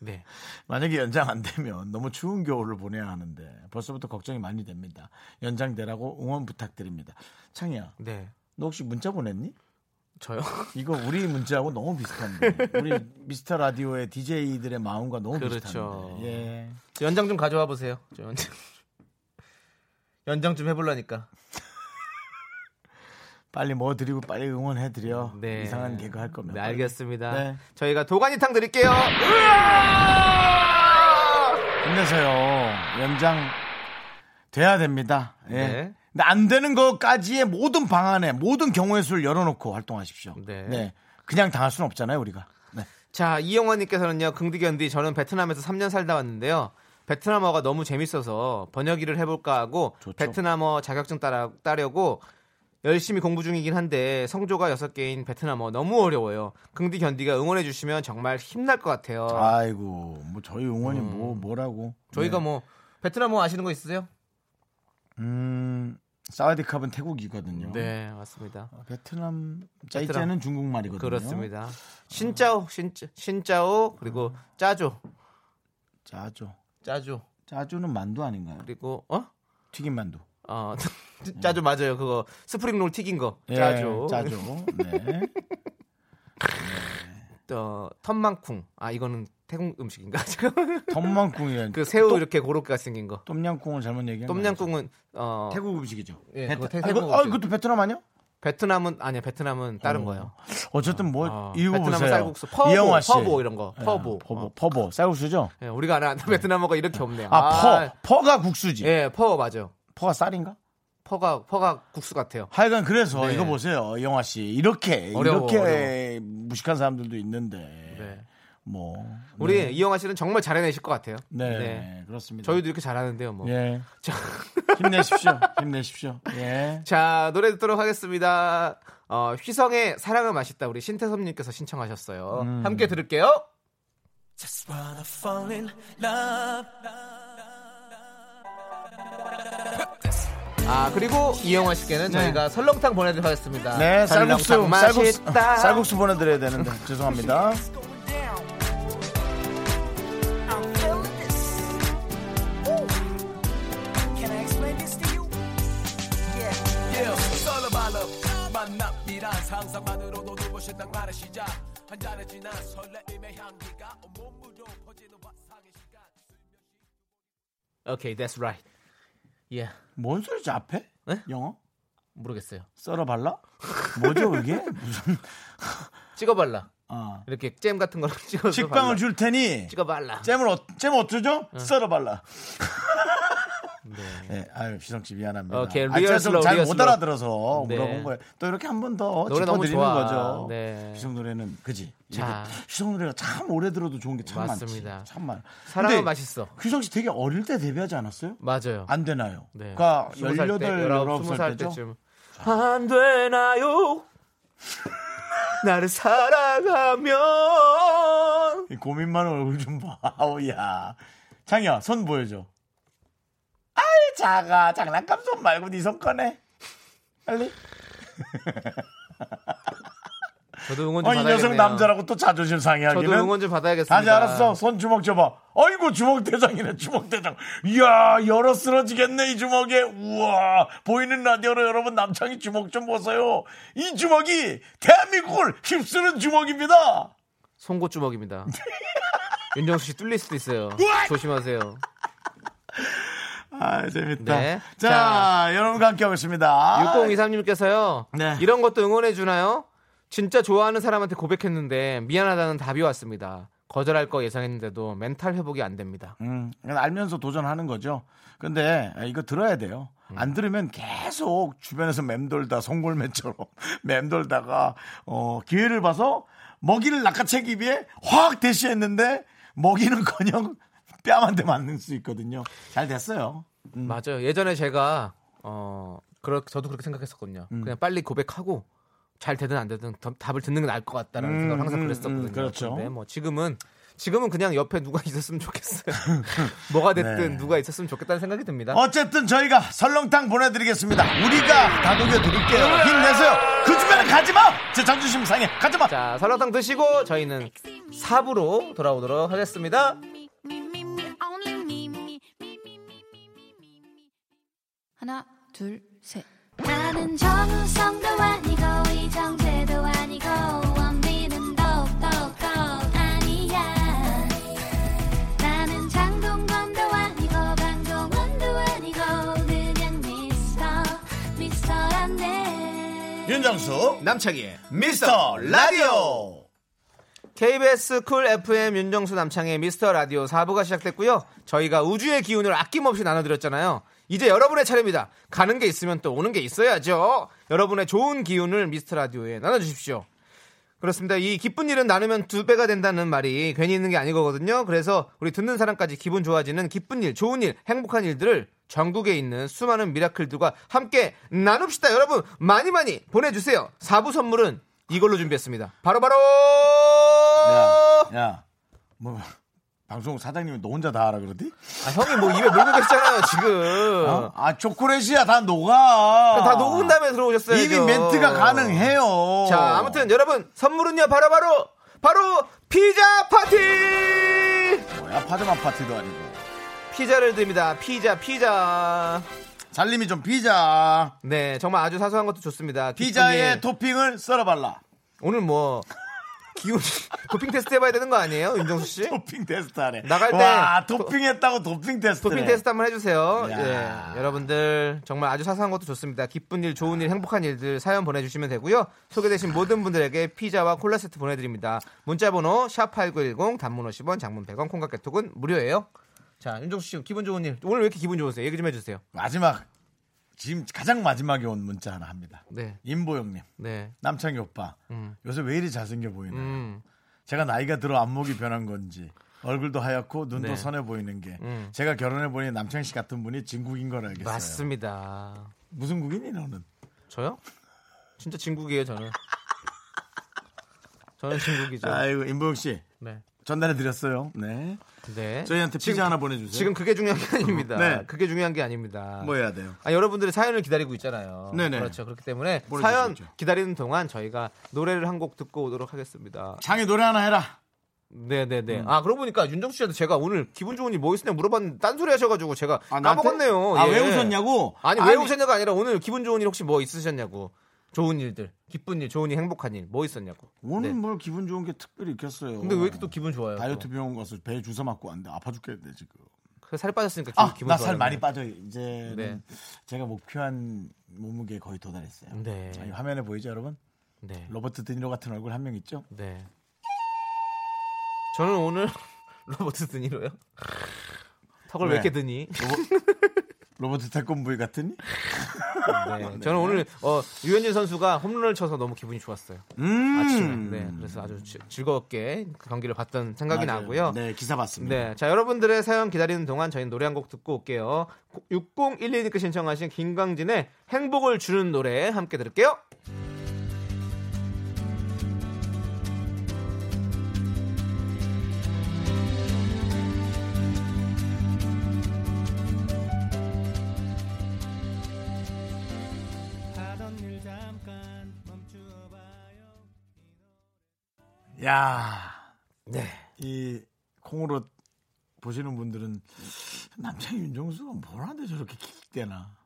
네. 만약에 연장 안 되면 너무 추운 겨울을 보내야 하는데 벌써부터 걱정이 많이 됩니다. 연장되라고 응원 부탁드립니다. 창희야, 네. 너 혹시 문자 보냈니? 저요? 이거 우리 문자하고 너무 비슷한데 우리 미스터 라디오의 DJ들의 마음과 너무 그렇죠. 비슷한데 예. 연장 좀 가져와 보세요. 저 연장. 연장 좀 해보려니까. 빨리 뭐 드리고 빨리 응원해 드려 네. 이상한 개그 할 거면 네. 알겠습니다. 네. 저희가 도가니탕 드릴게요. 힘내세요 연장 돼야 됩니다 예. 네. 근데 안 되는 것까지의 모든 방안에 모든 경우의 수를 열어놓고 활동하십시오 네. 그냥 당할 수는 없잖아요 우리가 네. 자, 이영환님께서는요, 긍디견디, 저는 베트남에서 3년 살다 왔는데요. 베트남어가 너무 재밌어서 번역기를 해볼까 하고 좋죠. 베트남어 자격증 따라, 따려고 열심히 공부 중이긴 한데 성조가 6개인 베트남어 너무 어려워요. 긍디 견디가 응원해 주시면 정말 힘날 것 같아요. 아이고 뭐 저희 응원이 뭐 뭐라고 저희가 네. 뭐 베트남어 아시는 거 있으세요? 음 사와디캅은 태국이거든요 네, 맞습니다. 어, 베트남 베트남. 짜이짜는 중국말이거든요. 그렇습니다. 신짜오, 신, 신짜오, 그리고 짜조, 짜조. 짜조, 짜조는 만두 아닌가요? 그리고 어? 튀김 만두. 어, 짜조 맞아요. 그거 스프링롤 튀긴 거. 예, 짜조. 짜조. 네. 어, 텀망쿵. 아, 이거는 태국 음식인가? 텀망꿍이 그 새우 이렇게 고렇게 생긴 거. 똠양꿍을 잘못 얘기한 거 똠양꿍은 어 태국 음식이죠. 예, 베트- 태- 아, 태국 아. 이것도 베트남 아니야? 베트남은 아니야. 베트남은 다른 어. 거예요. 어쨌든 뭐 어, 이거 베트남은 보세요. 쌀국수, 퍼보, 이영화 씨. 퍼보 이런 거. 예, 퍼보. 퍼보. 어. phở bò. 쌀국수죠? 예, 우리가 아는 베트남어가 이렇게 없네요. 아, 퍼. 퍼가 국수지. 예, 퍼 맞아. 퍼가 쌀인가? 퍼가 퍼가 국수 같아요. 하여간 그래서 네. 이거 보세요. 이영화 씨. 이렇게 어려워, 이렇게 무식한 사람들도 있는데 네. 뭐 우리 네. 이영아 씨는 정말 잘해내실 것 같아요. 네, 그렇습니다. 저희도 이렇게 잘하는데요, 뭐. 예. 자, 힘내십시오. 힘내십시오. 예. 자, 노래 듣도록 하겠습니다. 어, 휘성의 사랑은 맛있다. 우리 신태섭 님께서 신청하셨어요. 음. 함께 들을게요. 아, 그리고 이영화 씨께는 저희가 설렁탕 보내드리도록 하겠습니다. 네, 쌀국수, 쌀국수. 쌀국수 보내드려야 되는데 죄송합니다. 오케이, that's right. 예, 뭔 소리지 앞에? 네? 영어? 모르겠어요. 썰어 발라? 뭐죠 이게? 무슨? 찍어 발라. 아. 이렇게 잼 같은 거를 찍어서 식빵을 발라. 줄 테니 찍어 발라. 잼을 어, 잼 어쩌죠? 썰어 발라. 네. 네, 아유 휘성 씨 미안합니다. 오케이, 아, real slow, 좀 잘 real 못 slow. 알아들어서 네. 물어본 거예요. 또 이렇게 한 번 더 짚어드리는. 거죠. 네. 휘성 노래는 그지. 자. 휘성 노래가 참 오래 들어도 좋은 게참 맞습니다. 많지. 참 많. 사랑은 맛있어. 휘성 씨 되게 어릴 때 데뷔하지 않았어요? 맞아요. 안 되나요? 네. 그러니까 스무 살 18, 때, 19살, 20살 때죠? 때쯤. 안 되나요? 나를 사랑하면 이 고민 많은 얼굴 좀 봐. 아우, 야. 장이야, 손 보여줘. 아이, 작아. 장난감 손 말고 네 손 꺼내. 빨리. 저도 응원 좀 어, 이 받아야겠네요. 남자라고 또 자존심 상해하기는. 저도 응원 좀 받아야겠습니다. 다시 알았어. 손 주먹 줘봐. 어이구, 주먹 대장이네, 주먹 대장. 이야, 열어 쓰러지겠네, 이 주먹에. 우와. 보이는 라디오로 여러분 남창희 주먹 좀 보세요. 이 주먹이 대한민국을 휩쓰는 주먹입니다. 송곳 주먹입니다. 윤정수 씨 뚫릴 수도 있어요. 조심하세요. 아, 재밌다. 네. 자, 자. 여러분과 함께하고 있습니다. 6023님께서요. 네. 이런 것도 응원해 주나요? 진짜 좋아하는 사람한테 고백했는데 미안하다는 답이 왔습니다. 거절할 거 예상했는데도 멘탈 회복이 안 됩니다. 음, 알면서 도전하는 거죠. 근데 이거 들어야 돼요. 안 들으면 계속 주변에서 맴돌다 송골매처럼 맴돌다가 어 기회를 봐서 먹이를 낚아채기 위해 확 대시했는데 먹이는커녕 뺨한테 맞는 수 있거든요. 잘 됐어요. 맞아요. 예전에 제가 어 그렇 저도 그렇게 생각했었거든요. 음. 그냥 빨리 고백하고 잘 되든 안 되든 더- 답을 듣는 게 나을 것 같다라는 음, 생각을 항상 음, 그랬었거든요. 음, 그렇죠. 근데 뭐 지금은 지금은 그냥 옆에 누가 있었으면 좋겠어요. 뭐가 됐든 네. 누가 있었으면 좋겠다는 생각이 듭니다. 어쨌든 저희가 설렁탕 보내드리겠습니다. 우리가 다독여 드릴게요. 힘내세요. 그 주변에 가지 마. 제 자존심 상해. 가지 마. 자, 설렁탕 드시고 저희는 4부로 돌아오도록 하겠습니다. 하나, 둘, 셋. 나는 정우성도 아니고 이정재도 아니고 원빈은 더욱더 아니야 나는 장동건도 아니고 강동원도 아니고 그냥 미스터 미스터란데 윤정수 남창희의 미스터 라디오. KBS 쿨 FM 윤정수 남창희의 미스터 라디오 4부가 시작됐고요. 저희가 우주의 기운을 아낌없이 나눠드렸잖아요. 이제 여러분의 차례입니다. 가는 게 있으면 또 오는 게 있어야죠. 여러분의 좋은 기운을 미스터 라디오에 나눠주십시오. 그렇습니다. 이 기쁜 일은 나누면 두 배가 된다는 말이 괜히 있는 게 아니거든요. 그래서 우리 듣는 사람까지 기분 좋아지는 기쁜 일, 좋은 일, 행복한 일들을 전국에 있는 수많은 미라클들과 함께 나눕시다. 여러분 많이 많이 보내주세요. 4부 선물은 이걸로 준비했습니다. 바로 바로 야, 야, 뭐 방송 사장님이 너 혼자 다 하라 그러디? 아, 형이 뭐 입에 물고 계시잖아요 지금. 어? 아 초콜릿이야 다 녹아. 다 녹은 다음에 들어오셨어요. 이미 멘트가 가능해요. 자, 아무튼 여러분 선물은요 바로바로 바로 피자 파티. 뭐야 파자마 파티도 아니고. 피자를 드립니다. 피자, 피자. 살림이 좀 피자. 네, 정말 아주 사소한 것도 좋습니다. 피자에 기쁜일. 토핑을 썰어 발라. 오늘 뭐 기운 도핑 테스트 해봐야 되는 거 아니에요, 윤정수 씨? 토핑 테스트 하네. 나갈 때 와, 토- 토핑했다고 토핑 테스트. 도핑 테스트 한번 해주세요. 야. 예, 여러분들 정말 아주 사소한 것도 좋습니다. 기쁜 일, 좋은 일, 행복한 일들 사연 보내주시면 되고요. 소개되신 모든 분들에게 피자와 콜라 세트 보내드립니다. 문자번호 샵 #8910 단문 50원, 장문 100원, 콩과 깨톡은 무료예요. 자, 윤정수 씨 기분 좋은 일 오늘 왜 이렇게 기분 좋으세요? 얘기 좀 해주세요. 마지막 지금 가장 마지막에 온 문자 하나 합니다. 네, 임보영님, 네, 남창희 오빠. 음. 요새 왜 이리 잘생겨 보이나요? 음, 제가 나이가 들어 안목이 변한 건지 얼굴도 하얗고 눈도 네. 선해 보이는 게 음. 제가 결혼해 보니 남창희 씨 같은 분이 진국인 걸 알겠어요. 맞습니다. 무슨 국이니 너는? 저요? 진짜 진국이에요, 저는. 저는 진국이죠. 아이고 임보영 씨 네, 전달해 드렸어요. 네. 네. 저희한테 피자 지금- 하나 보내주세요. 지금 그게 중요한 게 아닙니다. 네. 그게 중요한 게 아닙니다. 뭐 해야 돼요? 아, 여러분들의 사연을 기다리고 있잖아요. 네네. 그렇죠. 그렇기 때문에. 사연 기다리는 동안 저희가 노래를 한 곡 듣고 오도록 하겠습니다. 창희 노래 하나 해라. 네네네. 음. 아, 그러고 보니까 윤정수 씨한테 제가 오늘 기분 좋은 일 뭐 있으냐 물어봤는데 딴소리 하셔가지고 제가 아? 까먹었네요. 아, 예. 왜 웃었냐고? 아니, 아니. 왜 웃었냐가 아니라 오늘 기분 좋은 일 혹시 뭐 있으셨냐고. 좋은 일들, 기쁜 일, 좋은 일, 행복한 일 뭐 있었냐고. 오늘 네. 뭘 기분 좋은 게 특별히 있겠어요. 근데 왜 이렇게 또 기분 좋아요? 다이어트 또? 병원 가서 배 주사 맞고 왔는데 아파 죽겠는데 지금. 살이 빠졌으니까 기분, 아, 기분 나살 좋아요. 많이 빠져. 이제는 네. 제가 목표한 몸무게 거의 도달했어요. 네. 자, 이 화면에 보이죠, 여러분? 네. 로버트 드니로 같은 얼굴 한 명 있죠? 네. 저는 오늘 로버트 드니로요. 턱을 왜 왜? 이렇게 드니? 로버 트 태권브이 같으니? 네. 저는 오늘 어, 유현진 선수가 홈런을 쳐서 너무 기분이 좋았어요. 음. 아침에. 네. 그래서 아주 지- 즐겁게 그 경기를 봤던 생각이 맞아요. 나고요. 네, 기사 봤습니다. 네. 자, 여러분들의 사연 기다리는 동안 저희는 노래 한 곡 듣고 올게요. 6012님께 신청하신 김광진의 행복을 주는 노래 함께 들을게요. 야, 네. 이 콩으로 보시는 분들은 남창희 윤정수가 뭘 하는데 저렇게 킥킥대나.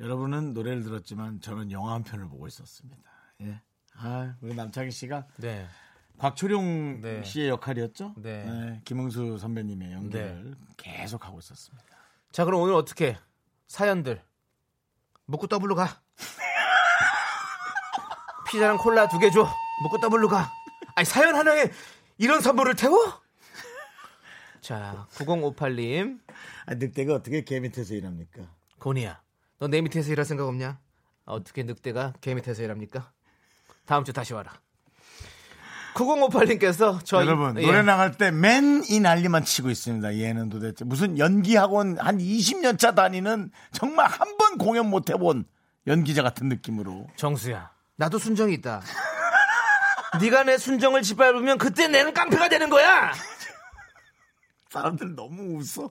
여러분은 노래를 들었지만 저는 영화 한 편을 보고 있었습니다. 예. 아, 우리 남창희 씨가 네. 곽철용 네. 씨의 역할이었죠. 네. 김응수 선배님의 연기를 계속 하고 있었습니다. 자, 그럼 오늘 어떻게 사연들 묵고 더블로 가. 피자랑 콜라 두 개 줘. 묵고 더블로 가. 아니 사연 하나에 이런 선물을 태워? 자, 9058님 아, 늑대가 어떻게 개 밑에서 일합니까? 고니야. 너 내 밑에서 일할 생각 없냐? 아, 어떻게 늑대가 개 밑에서 일합니까? 다음 주 다시 와라. 9058님께서 저 여러분 이- 노래 예. 나갈 때 맨 이 난리만 치고 있습니다. 얘는 도대체 무슨 연기 학원 한 20년 차 다니는 정말 한 번 공연 못 해본 연기자 같은 느낌으로. 정수야, 나도 순정이 있다. 네가 내 순정을 짓밟으면 그때 내는 깡패가 되는 거야. 사람들 너무 웃어.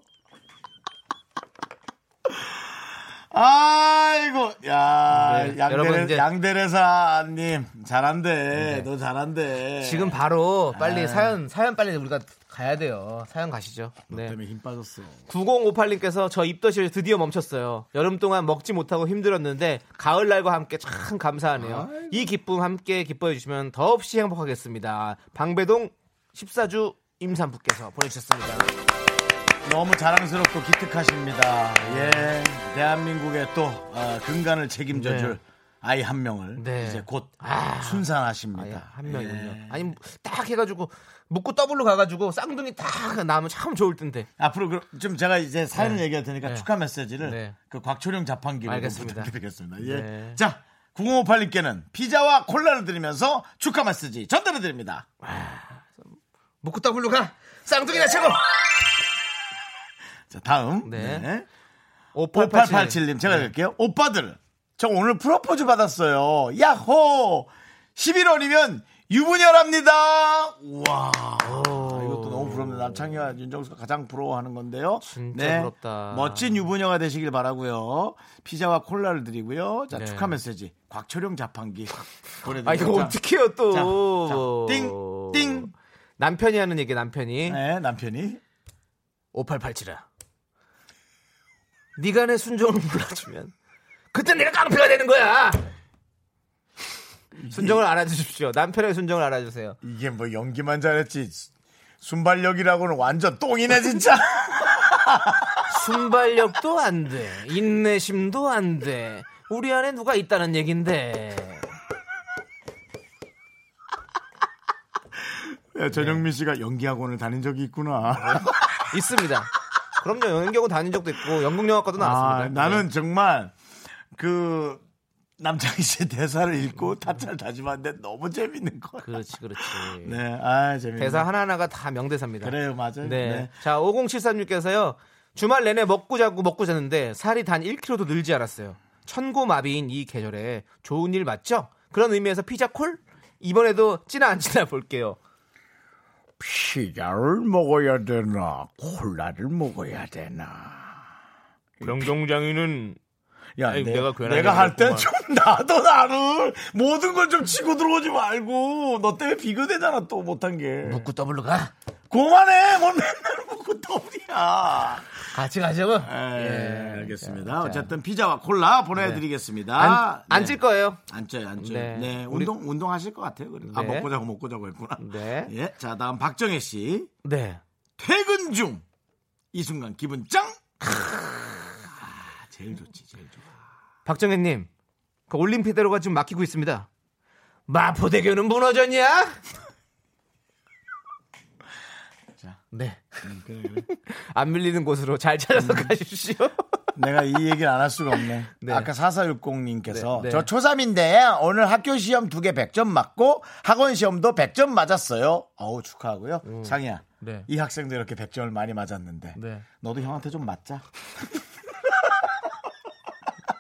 아이고, 야, 네, 양대레, 여러분 이제- 양대레사님, 잘한대. 너 잘한대. 지금 바로 빨리 아. 사연 사연 빨리 우리가 가야 돼요. 사연 가시죠. 네. 때문에 힘 빠졌어. 9058님께서 저 입덧이 드디어 멈췄어요. 여름 동안 먹지 못하고 힘들었는데 가을 날과 함께 참 감사하네요. 이 기쁨 함께 기뻐해 주시면 더없이 행복하겠습니다. 방배동 14주 임산부께서 보내주셨습니다. 너무 자랑스럽고 기특하십니다. 예, 대한민국의 또 어, 근간을 책임져줄 네. 아이 한 명을 네. 이제 곧 아. 순산하십니다. 한 명이군요. 예. 아니 뭐딱 해가지고 묵고 더블로 가가지고 쌍둥이 딱 나면 참 좋을 텐데. 앞으로 그- 좀 제가 이제 사연을 네. 얘기할 테니까 네. 축하 메시지를 네. 그 곽철용 자판기로. 부탁드리겠습니다. 예. 네. 자, 9058님께는 피자와 콜라를 드리면서 축하 메시지 전달해 드립니다. 묵고 더블로 가. 쌍둥이나 최고. 자, 다음. 네. 네. 5887. 5887 님 제가 읽을게요. 오빠들, 저 오늘 프로포즈 받았어요. 야호! 11월이면 유부녀랍니다. 우와. 이것도 너무 부럽네요. 남창희와 윤정수가 가장 부러워하는 건데요. 네. 진짜 부럽다. 멋진 유부녀가 되시길 바라고요. 피자와 콜라를 드리고요. 자, 네. 축하 메시지. 곽철용 자판기 아 보내드립니다. 이거 어떻게 해요 또. 자, 자, 띵, 띵. 남편이 하는 얘기 남편이. 네, 남편이 5887아. 네가 내 순정을 몰라주면 그때 내가 깡패가 되는 거야. 순정을 알아주십시오. 남편의 순정을 알아주세요. 이게 뭐 연기만 잘했지. 순발력이라고는 완전 똥이네 진짜. 순발력도 안 돼. 인내심도 안 돼. 우리 안에 누가 있다는 얘긴데. 야, 전영민 씨가 연기 학원을 다닌 적이 있구나. 있습니다. 그럼요. 연기학원 다닌 적도 있고 연극영화과도 나왔습니다. 아, 나는 정말 그 남창희 씨의 대사를 읽고 타짜를 다짐하는데 너무 재밌는 거야. 그렇지, 그렇지. 네, 아 재밌네. 대사 하나하나가 다 명대사입니다. 그래요, 맞아요. 네. 네. 자, 5073님께서요. 주말 내내 먹고 자고 먹고 자는데 살이 단 1kg도 늘지 않았어요. 천고마비인 이 계절에 좋은 일 맞죠? 그런 의미에서 피자 콜? 이번에도 찌나 안 찌나 볼게요. 피자를 먹어야 되나, 콜라를 먹어야 되나. 병정장이는 야, 아이, 내, 내가 가 내가 할때 그랬구만. 좀 놔둬 나를 모든 걸 좀 치고 들어오지 말고 너 때문에 비교되잖아 또 못한 게. 묵고 더블로 가. 그만해, 뭘 맨날 먹고 더블이야. 같이 가자고. 예, 알겠습니다. 자, 어쨌든 피자와 콜라 보내드리겠습니다. 안, 안 네. 찔 거예요. 안 쪄요, 안 쪄요. 네. 네, 우리- 운동, 운동 하실 것 같아요. 그래. 아, 네. 먹고 자고 먹고 자고 했구나. 네. 예, 자, 다음 박정혜 씨. 네. 퇴근 중. 이 순간 기분 짱! 아, 제일 좋지, 제일 좋아. 박정현님, 그 올림피대로가 지금 막히고 있습니다. 마포대교는 무너졌냐? 자. 네. 음, 그래, 그래. 안 밀리는 곳으로 잘 찾아서 가십시오. 내가 이 얘기를 안 할 수가 없네. 네. 아까 4460님께서 네, 네. 저 초3인데 오늘 학교 시험 두 개 100점 맞고 학원 시험도 100점 맞았어요. 어우, 축하하고요. 상이야. 네. 이 학생도 이렇게 100점을 많이 맞았는데 네. 너도 형한테 좀 맞자.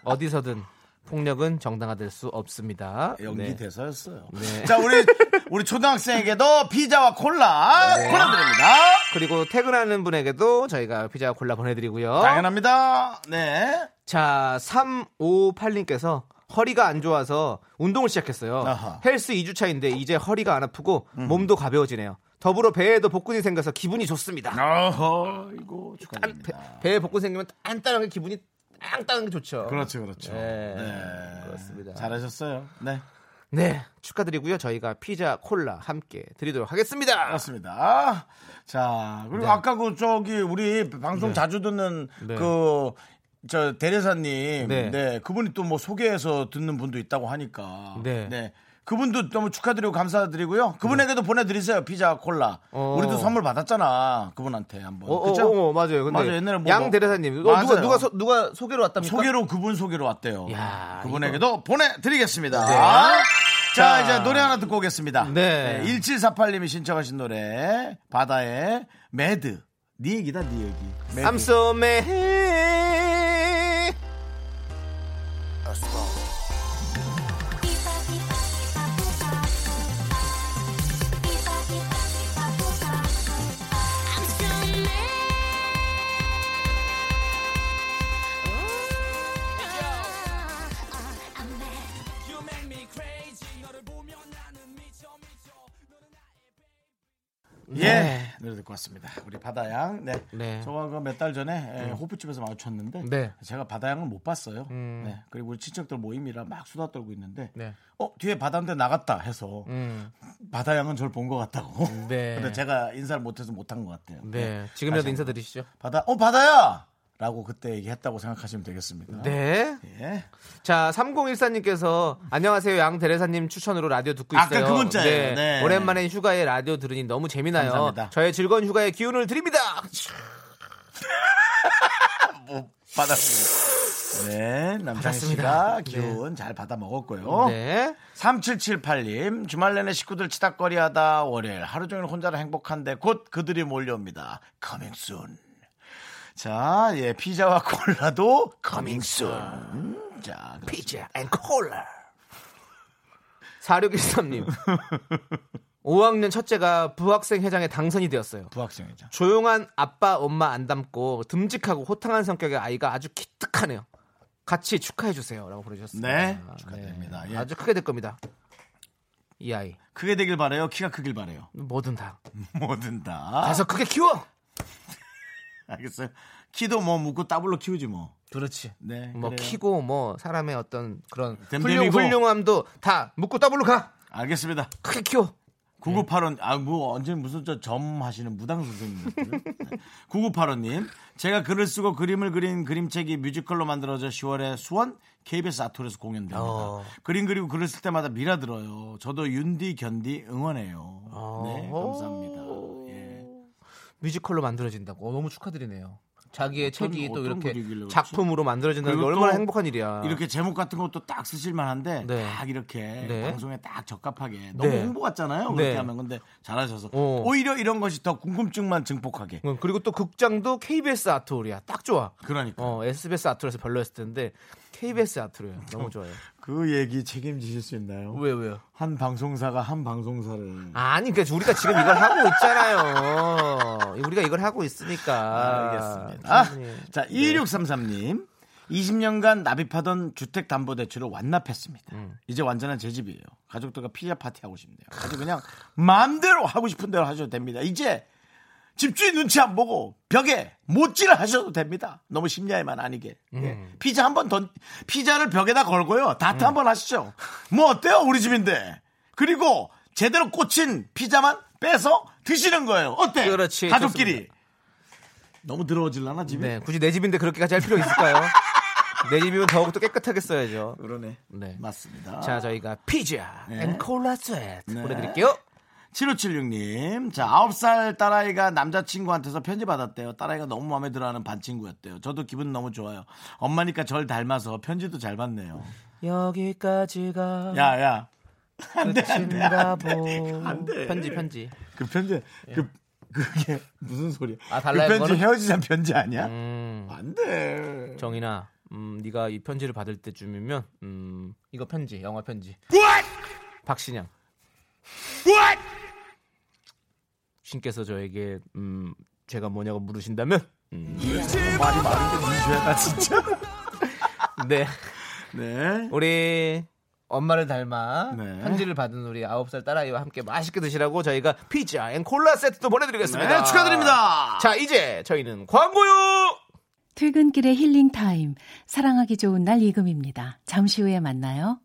어디서든 폭력은 정당화될 수 없습니다. 연기 네. 대사였어요. 네. 자, 우리 우리 초등학생에게도 피자와 콜라 네. 보내드립니다. 그리고 퇴근하는 분에게도 저희가 피자 콜라 보내드리고요. 당연합니다. 네. 자, 358님께서 허리가 안 좋아서 운동을 시작했어요. 아하. 헬스 2주 차인데 이제 허리가 안 아프고 몸도 가벼워지네요. 더불어 배에도 복근이 생겨서 기분이 좋습니다. 어허, 이거 배, 축하드립니다. 배에 복근 생기면 딴딴하게 기분이 땅땅한 게 좋죠. 그렇죠, 그렇죠. 네, 네. 그렇습니다. 잘하셨어요. 네. 네, 축하드리고요. 저희가 피자 콜라 함께 드리도록 하겠습니다. 그렇습니다. 자, 그리고 네. 아까 그 저기 우리 방송 자주 듣는 네. 그저 대리사님, 네. 네. 그분이 또 뭐 소개해서 듣는 분도 있다고 하니까, 네. 그분도 너무 축하드리고 감사드리고요. 그분에게도 보내드리세요. 피자 콜라. 어. 우리도 선물 받았잖아. 그분한테 한번. 어, 어, 그쵸? 어, 어, 맞아요. 근데 맞아요. 옛날에 뭐양 뭐- 대리사님 어, 누가. 누가 소, 누가 소개로 왔답니까? 소개로 그분 소개로 왔대요. 야, 그분에게도 보내드리겠습니다. 네. 자, 자. 이제 노래 하나 듣고 오겠습니다. 네. 1748님이 신청하신 노래 바다의 매드. 네 얘기다, 네 얘기. 매드. I'm so mad. 예, 노래 듣고 왔습니다. 우리 바다양. 네. 네. 저가 그몇달 전에 예, 호프집에서 마주쳤는데 네. 제가 바다양을 못 봤어요. 음. 네. 그리고 우리 친척들 모임이라 막 수다 떨고 있는데 네. 어 뒤에 바다인데 나갔다 해서 음. 바다양은 저를 본 것 같다고. 네. 근데 제가 인사를 못해서 못한 것 같아요. 네. 지금이라도 다시 한번. 인사드리시죠. 바다 어 바다야. 라고 그때 얘기했다고 생각하시면 되겠습니다. 네. 예. 자, 3014님께서 안녕하세요. 양 대리사님 추천으로 라디오 듣고 아까 있어요. 그 문자예요. 네. 오랜만에 휴가에 라디오 들으니 너무 재미나요. 감사합니다. 저의 즐거운 휴가에 기운을 드립니다. 뭐 받았습니다. 네, 남창희. 씨가 기운 잘 받아 먹었고요. 네. 3778님, 주말 내내 식구들 치닥거리 하다 월요일 하루 종일 혼자라 행복한데 곧 그들이 몰려옵니다. Coming soon. 자, 예, 피자와 콜라도 coming soon. 자, 피자 and 콜라. 4613님. 5학년 첫째가 부학생 회장에 당선이 되었어요. 부학생이죠. 조용한 아빠, 엄마 안 닮고 듬직하고 호탕한 성격의 아이가 아주 기특하네요. 같이 축하해 주세요라고 보내주셨습니다. 네, 축하드립니다. 예. 아주 크게 될 겁니다. 이 아이 크게 되길 바래요. 키가 크길 바래요. 뭐든 다 뭐든 다. 가서 크게 키워. 알겠어요. 키도 뭐 묻고 따블로 키우지 뭐. 그렇지. 네. 뭐 그래요. 키고 뭐 사람의 어떤 그런. 훌륭 훌륭함도 다 묻고 더블로 가. 알겠습니다. 크게 키워. 9985님, 아, 뭐, 언제 무슨 저 점 하시는 무당. 네. 9985님, 제가 글을 쓰고 그림을 그린 그림책이 뮤지컬로 만들어져 10월에 수원 KBS 아트홀에서 공연됩니다. 어. 그림 그리고 글을 쓸 때마다 미라 들어요. 저도 윤디 견디 응원해요. 어. 네, 감사합니다. 예. 뮤지컬로 만들어진다고. 어, 너무 축하드리네요. 자기의 어떤- 책이 또 이렇게? 작품으로 만들어진다는 게 얼마나 또 행복한 일이야. 이렇게 제목 같은 것도 딱 쓰실 만 한데 네. 딱 이렇게 네. 방송에 딱 적합하게 너무 네. 홍보 같잖아요. 그렇게 네. 하면 근데 잘하셔서 어. 오히려 이런 것이 더 궁금증만 증폭하게. 어, 그리고 또 극장도 KBS 아트홀이야. 딱 좋아. 그러니까 어, SBS 아트홀에서 별로였을 텐데 KBS 아트홀이야. 너무 좋아요. 그 얘기 책임지실 수 있나요? 왜 왜요? 한 방송사가 한 방송사를 아니, 그러니까 우리가 지금 이걸 하고 있잖아요. 우리가 이걸 하고 있으니까. 알겠습니다. 충분히. 자, 2633님. 20년간 납입하던 주택담보대출을 완납했습니다. 음. 이제 완전한 제 집이에요. 가족들과 피자 파티 하고 싶네요. 아주 그냥 마음대로 하고 싶은 대로 하셔도 됩니다. 이제 집주인 눈치 안 보고 벽에 못질 하셔도 됩니다. 너무 심야에만 아니게. 음. 예. 피자 한 번 던, 피자를 벽에다 걸고요. 다트 한번 하시죠. 뭐 어때요? 우리 집인데. 그리고 제대로 꽂힌 피자만 빼서 드시는 거예요. 어때? 그렇지, 가족끼리. 좋습니다. 너무 더러워질라나 집이? 네, 굳이 내 집인데 그렇게까지 할 필요 있을까요? 내 집이면 더욱더 깨끗하게 써야죠. 그러네. 네. 맞습니다. 자, 저희가 피자 네. and 콜라 세트 네. 보내드릴게요. 7576님, 자, 9살 딸아이가 남자친구한테서 편지 받았대요. 딸아이가 너무 마음에 들어 하는 반 친구였대요. 저도 기분 너무 좋아요. 엄마니까 절 닮아서 편지도 잘 받네요. 여기까지가 야, 야. 안 돼, 안 돼. 안 돼. 보. 안 돼. 편지 편지. 그 편지, 그, 그게 무슨 소리야? 아, 달라요, 그 편지 그거는? 헤어지자 편지 아니야? 음, 안 돼. 정인아, 음, 네가 이 편지를 받을 때쯤이면 음, 이거 편지, 영화 편지. 박신양. 신께서 저에게 음, 제가 뭐냐고 물으신다면 음, 말이 많은데 미주야나 진짜. 네. 네. 우리 엄마를 닮아 네. 편지를 받은 우리 9살 딸아이와 함께 맛있게 드시라고 저희가 피자 and 콜라 세트도 보내드리겠습니다. 네, 축하드립니다. 자, 이제 저희는 광고요! 퇴근길의 힐링 타임. 사랑하기 좋은 날 이금희입니다. 잠시 후에 만나요.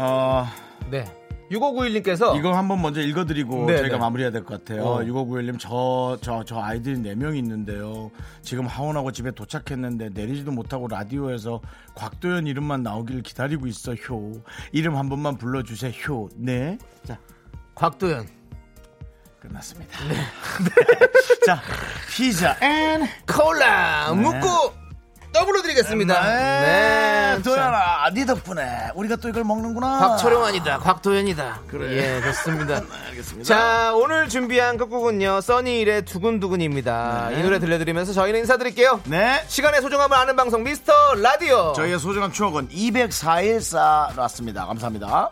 어, 네. 6591님께서 이거 한번 먼저 읽어드리고 네, 저희가 네. 마무리해야 될 것 같아요. 어. 6591님 저, 저, 저 아이들이 4명 있는데요. 지금 하원하고 집에 도착했는데 내리지도 못하고 라디오에서 곽도연 이름만 나오기를 기다리고 있어 효. 이름 한 번만 불러주세요 효. 네. 자 곽도연 끝났습니다. 자 피자 and 콜라 묵고 더블로 드리겠습니다. 네. 자, 도연아 네 덕분에 우리가 또 이걸 먹는구나. 곽철용 아니다. 곽도연이다. 그래. 예, 좋습니다. 알겠습니다. 자, 오늘 준비한 끝곡은요. 써니힐의 두근두근입니다. 네. 이 노래 들려드리면서 저희는 인사드릴게요. 네. 시간의 소중함을 아는 방송 미스터 라디오. 저희의 소중한 추억은 204일 쌓았습니다. 감사합니다.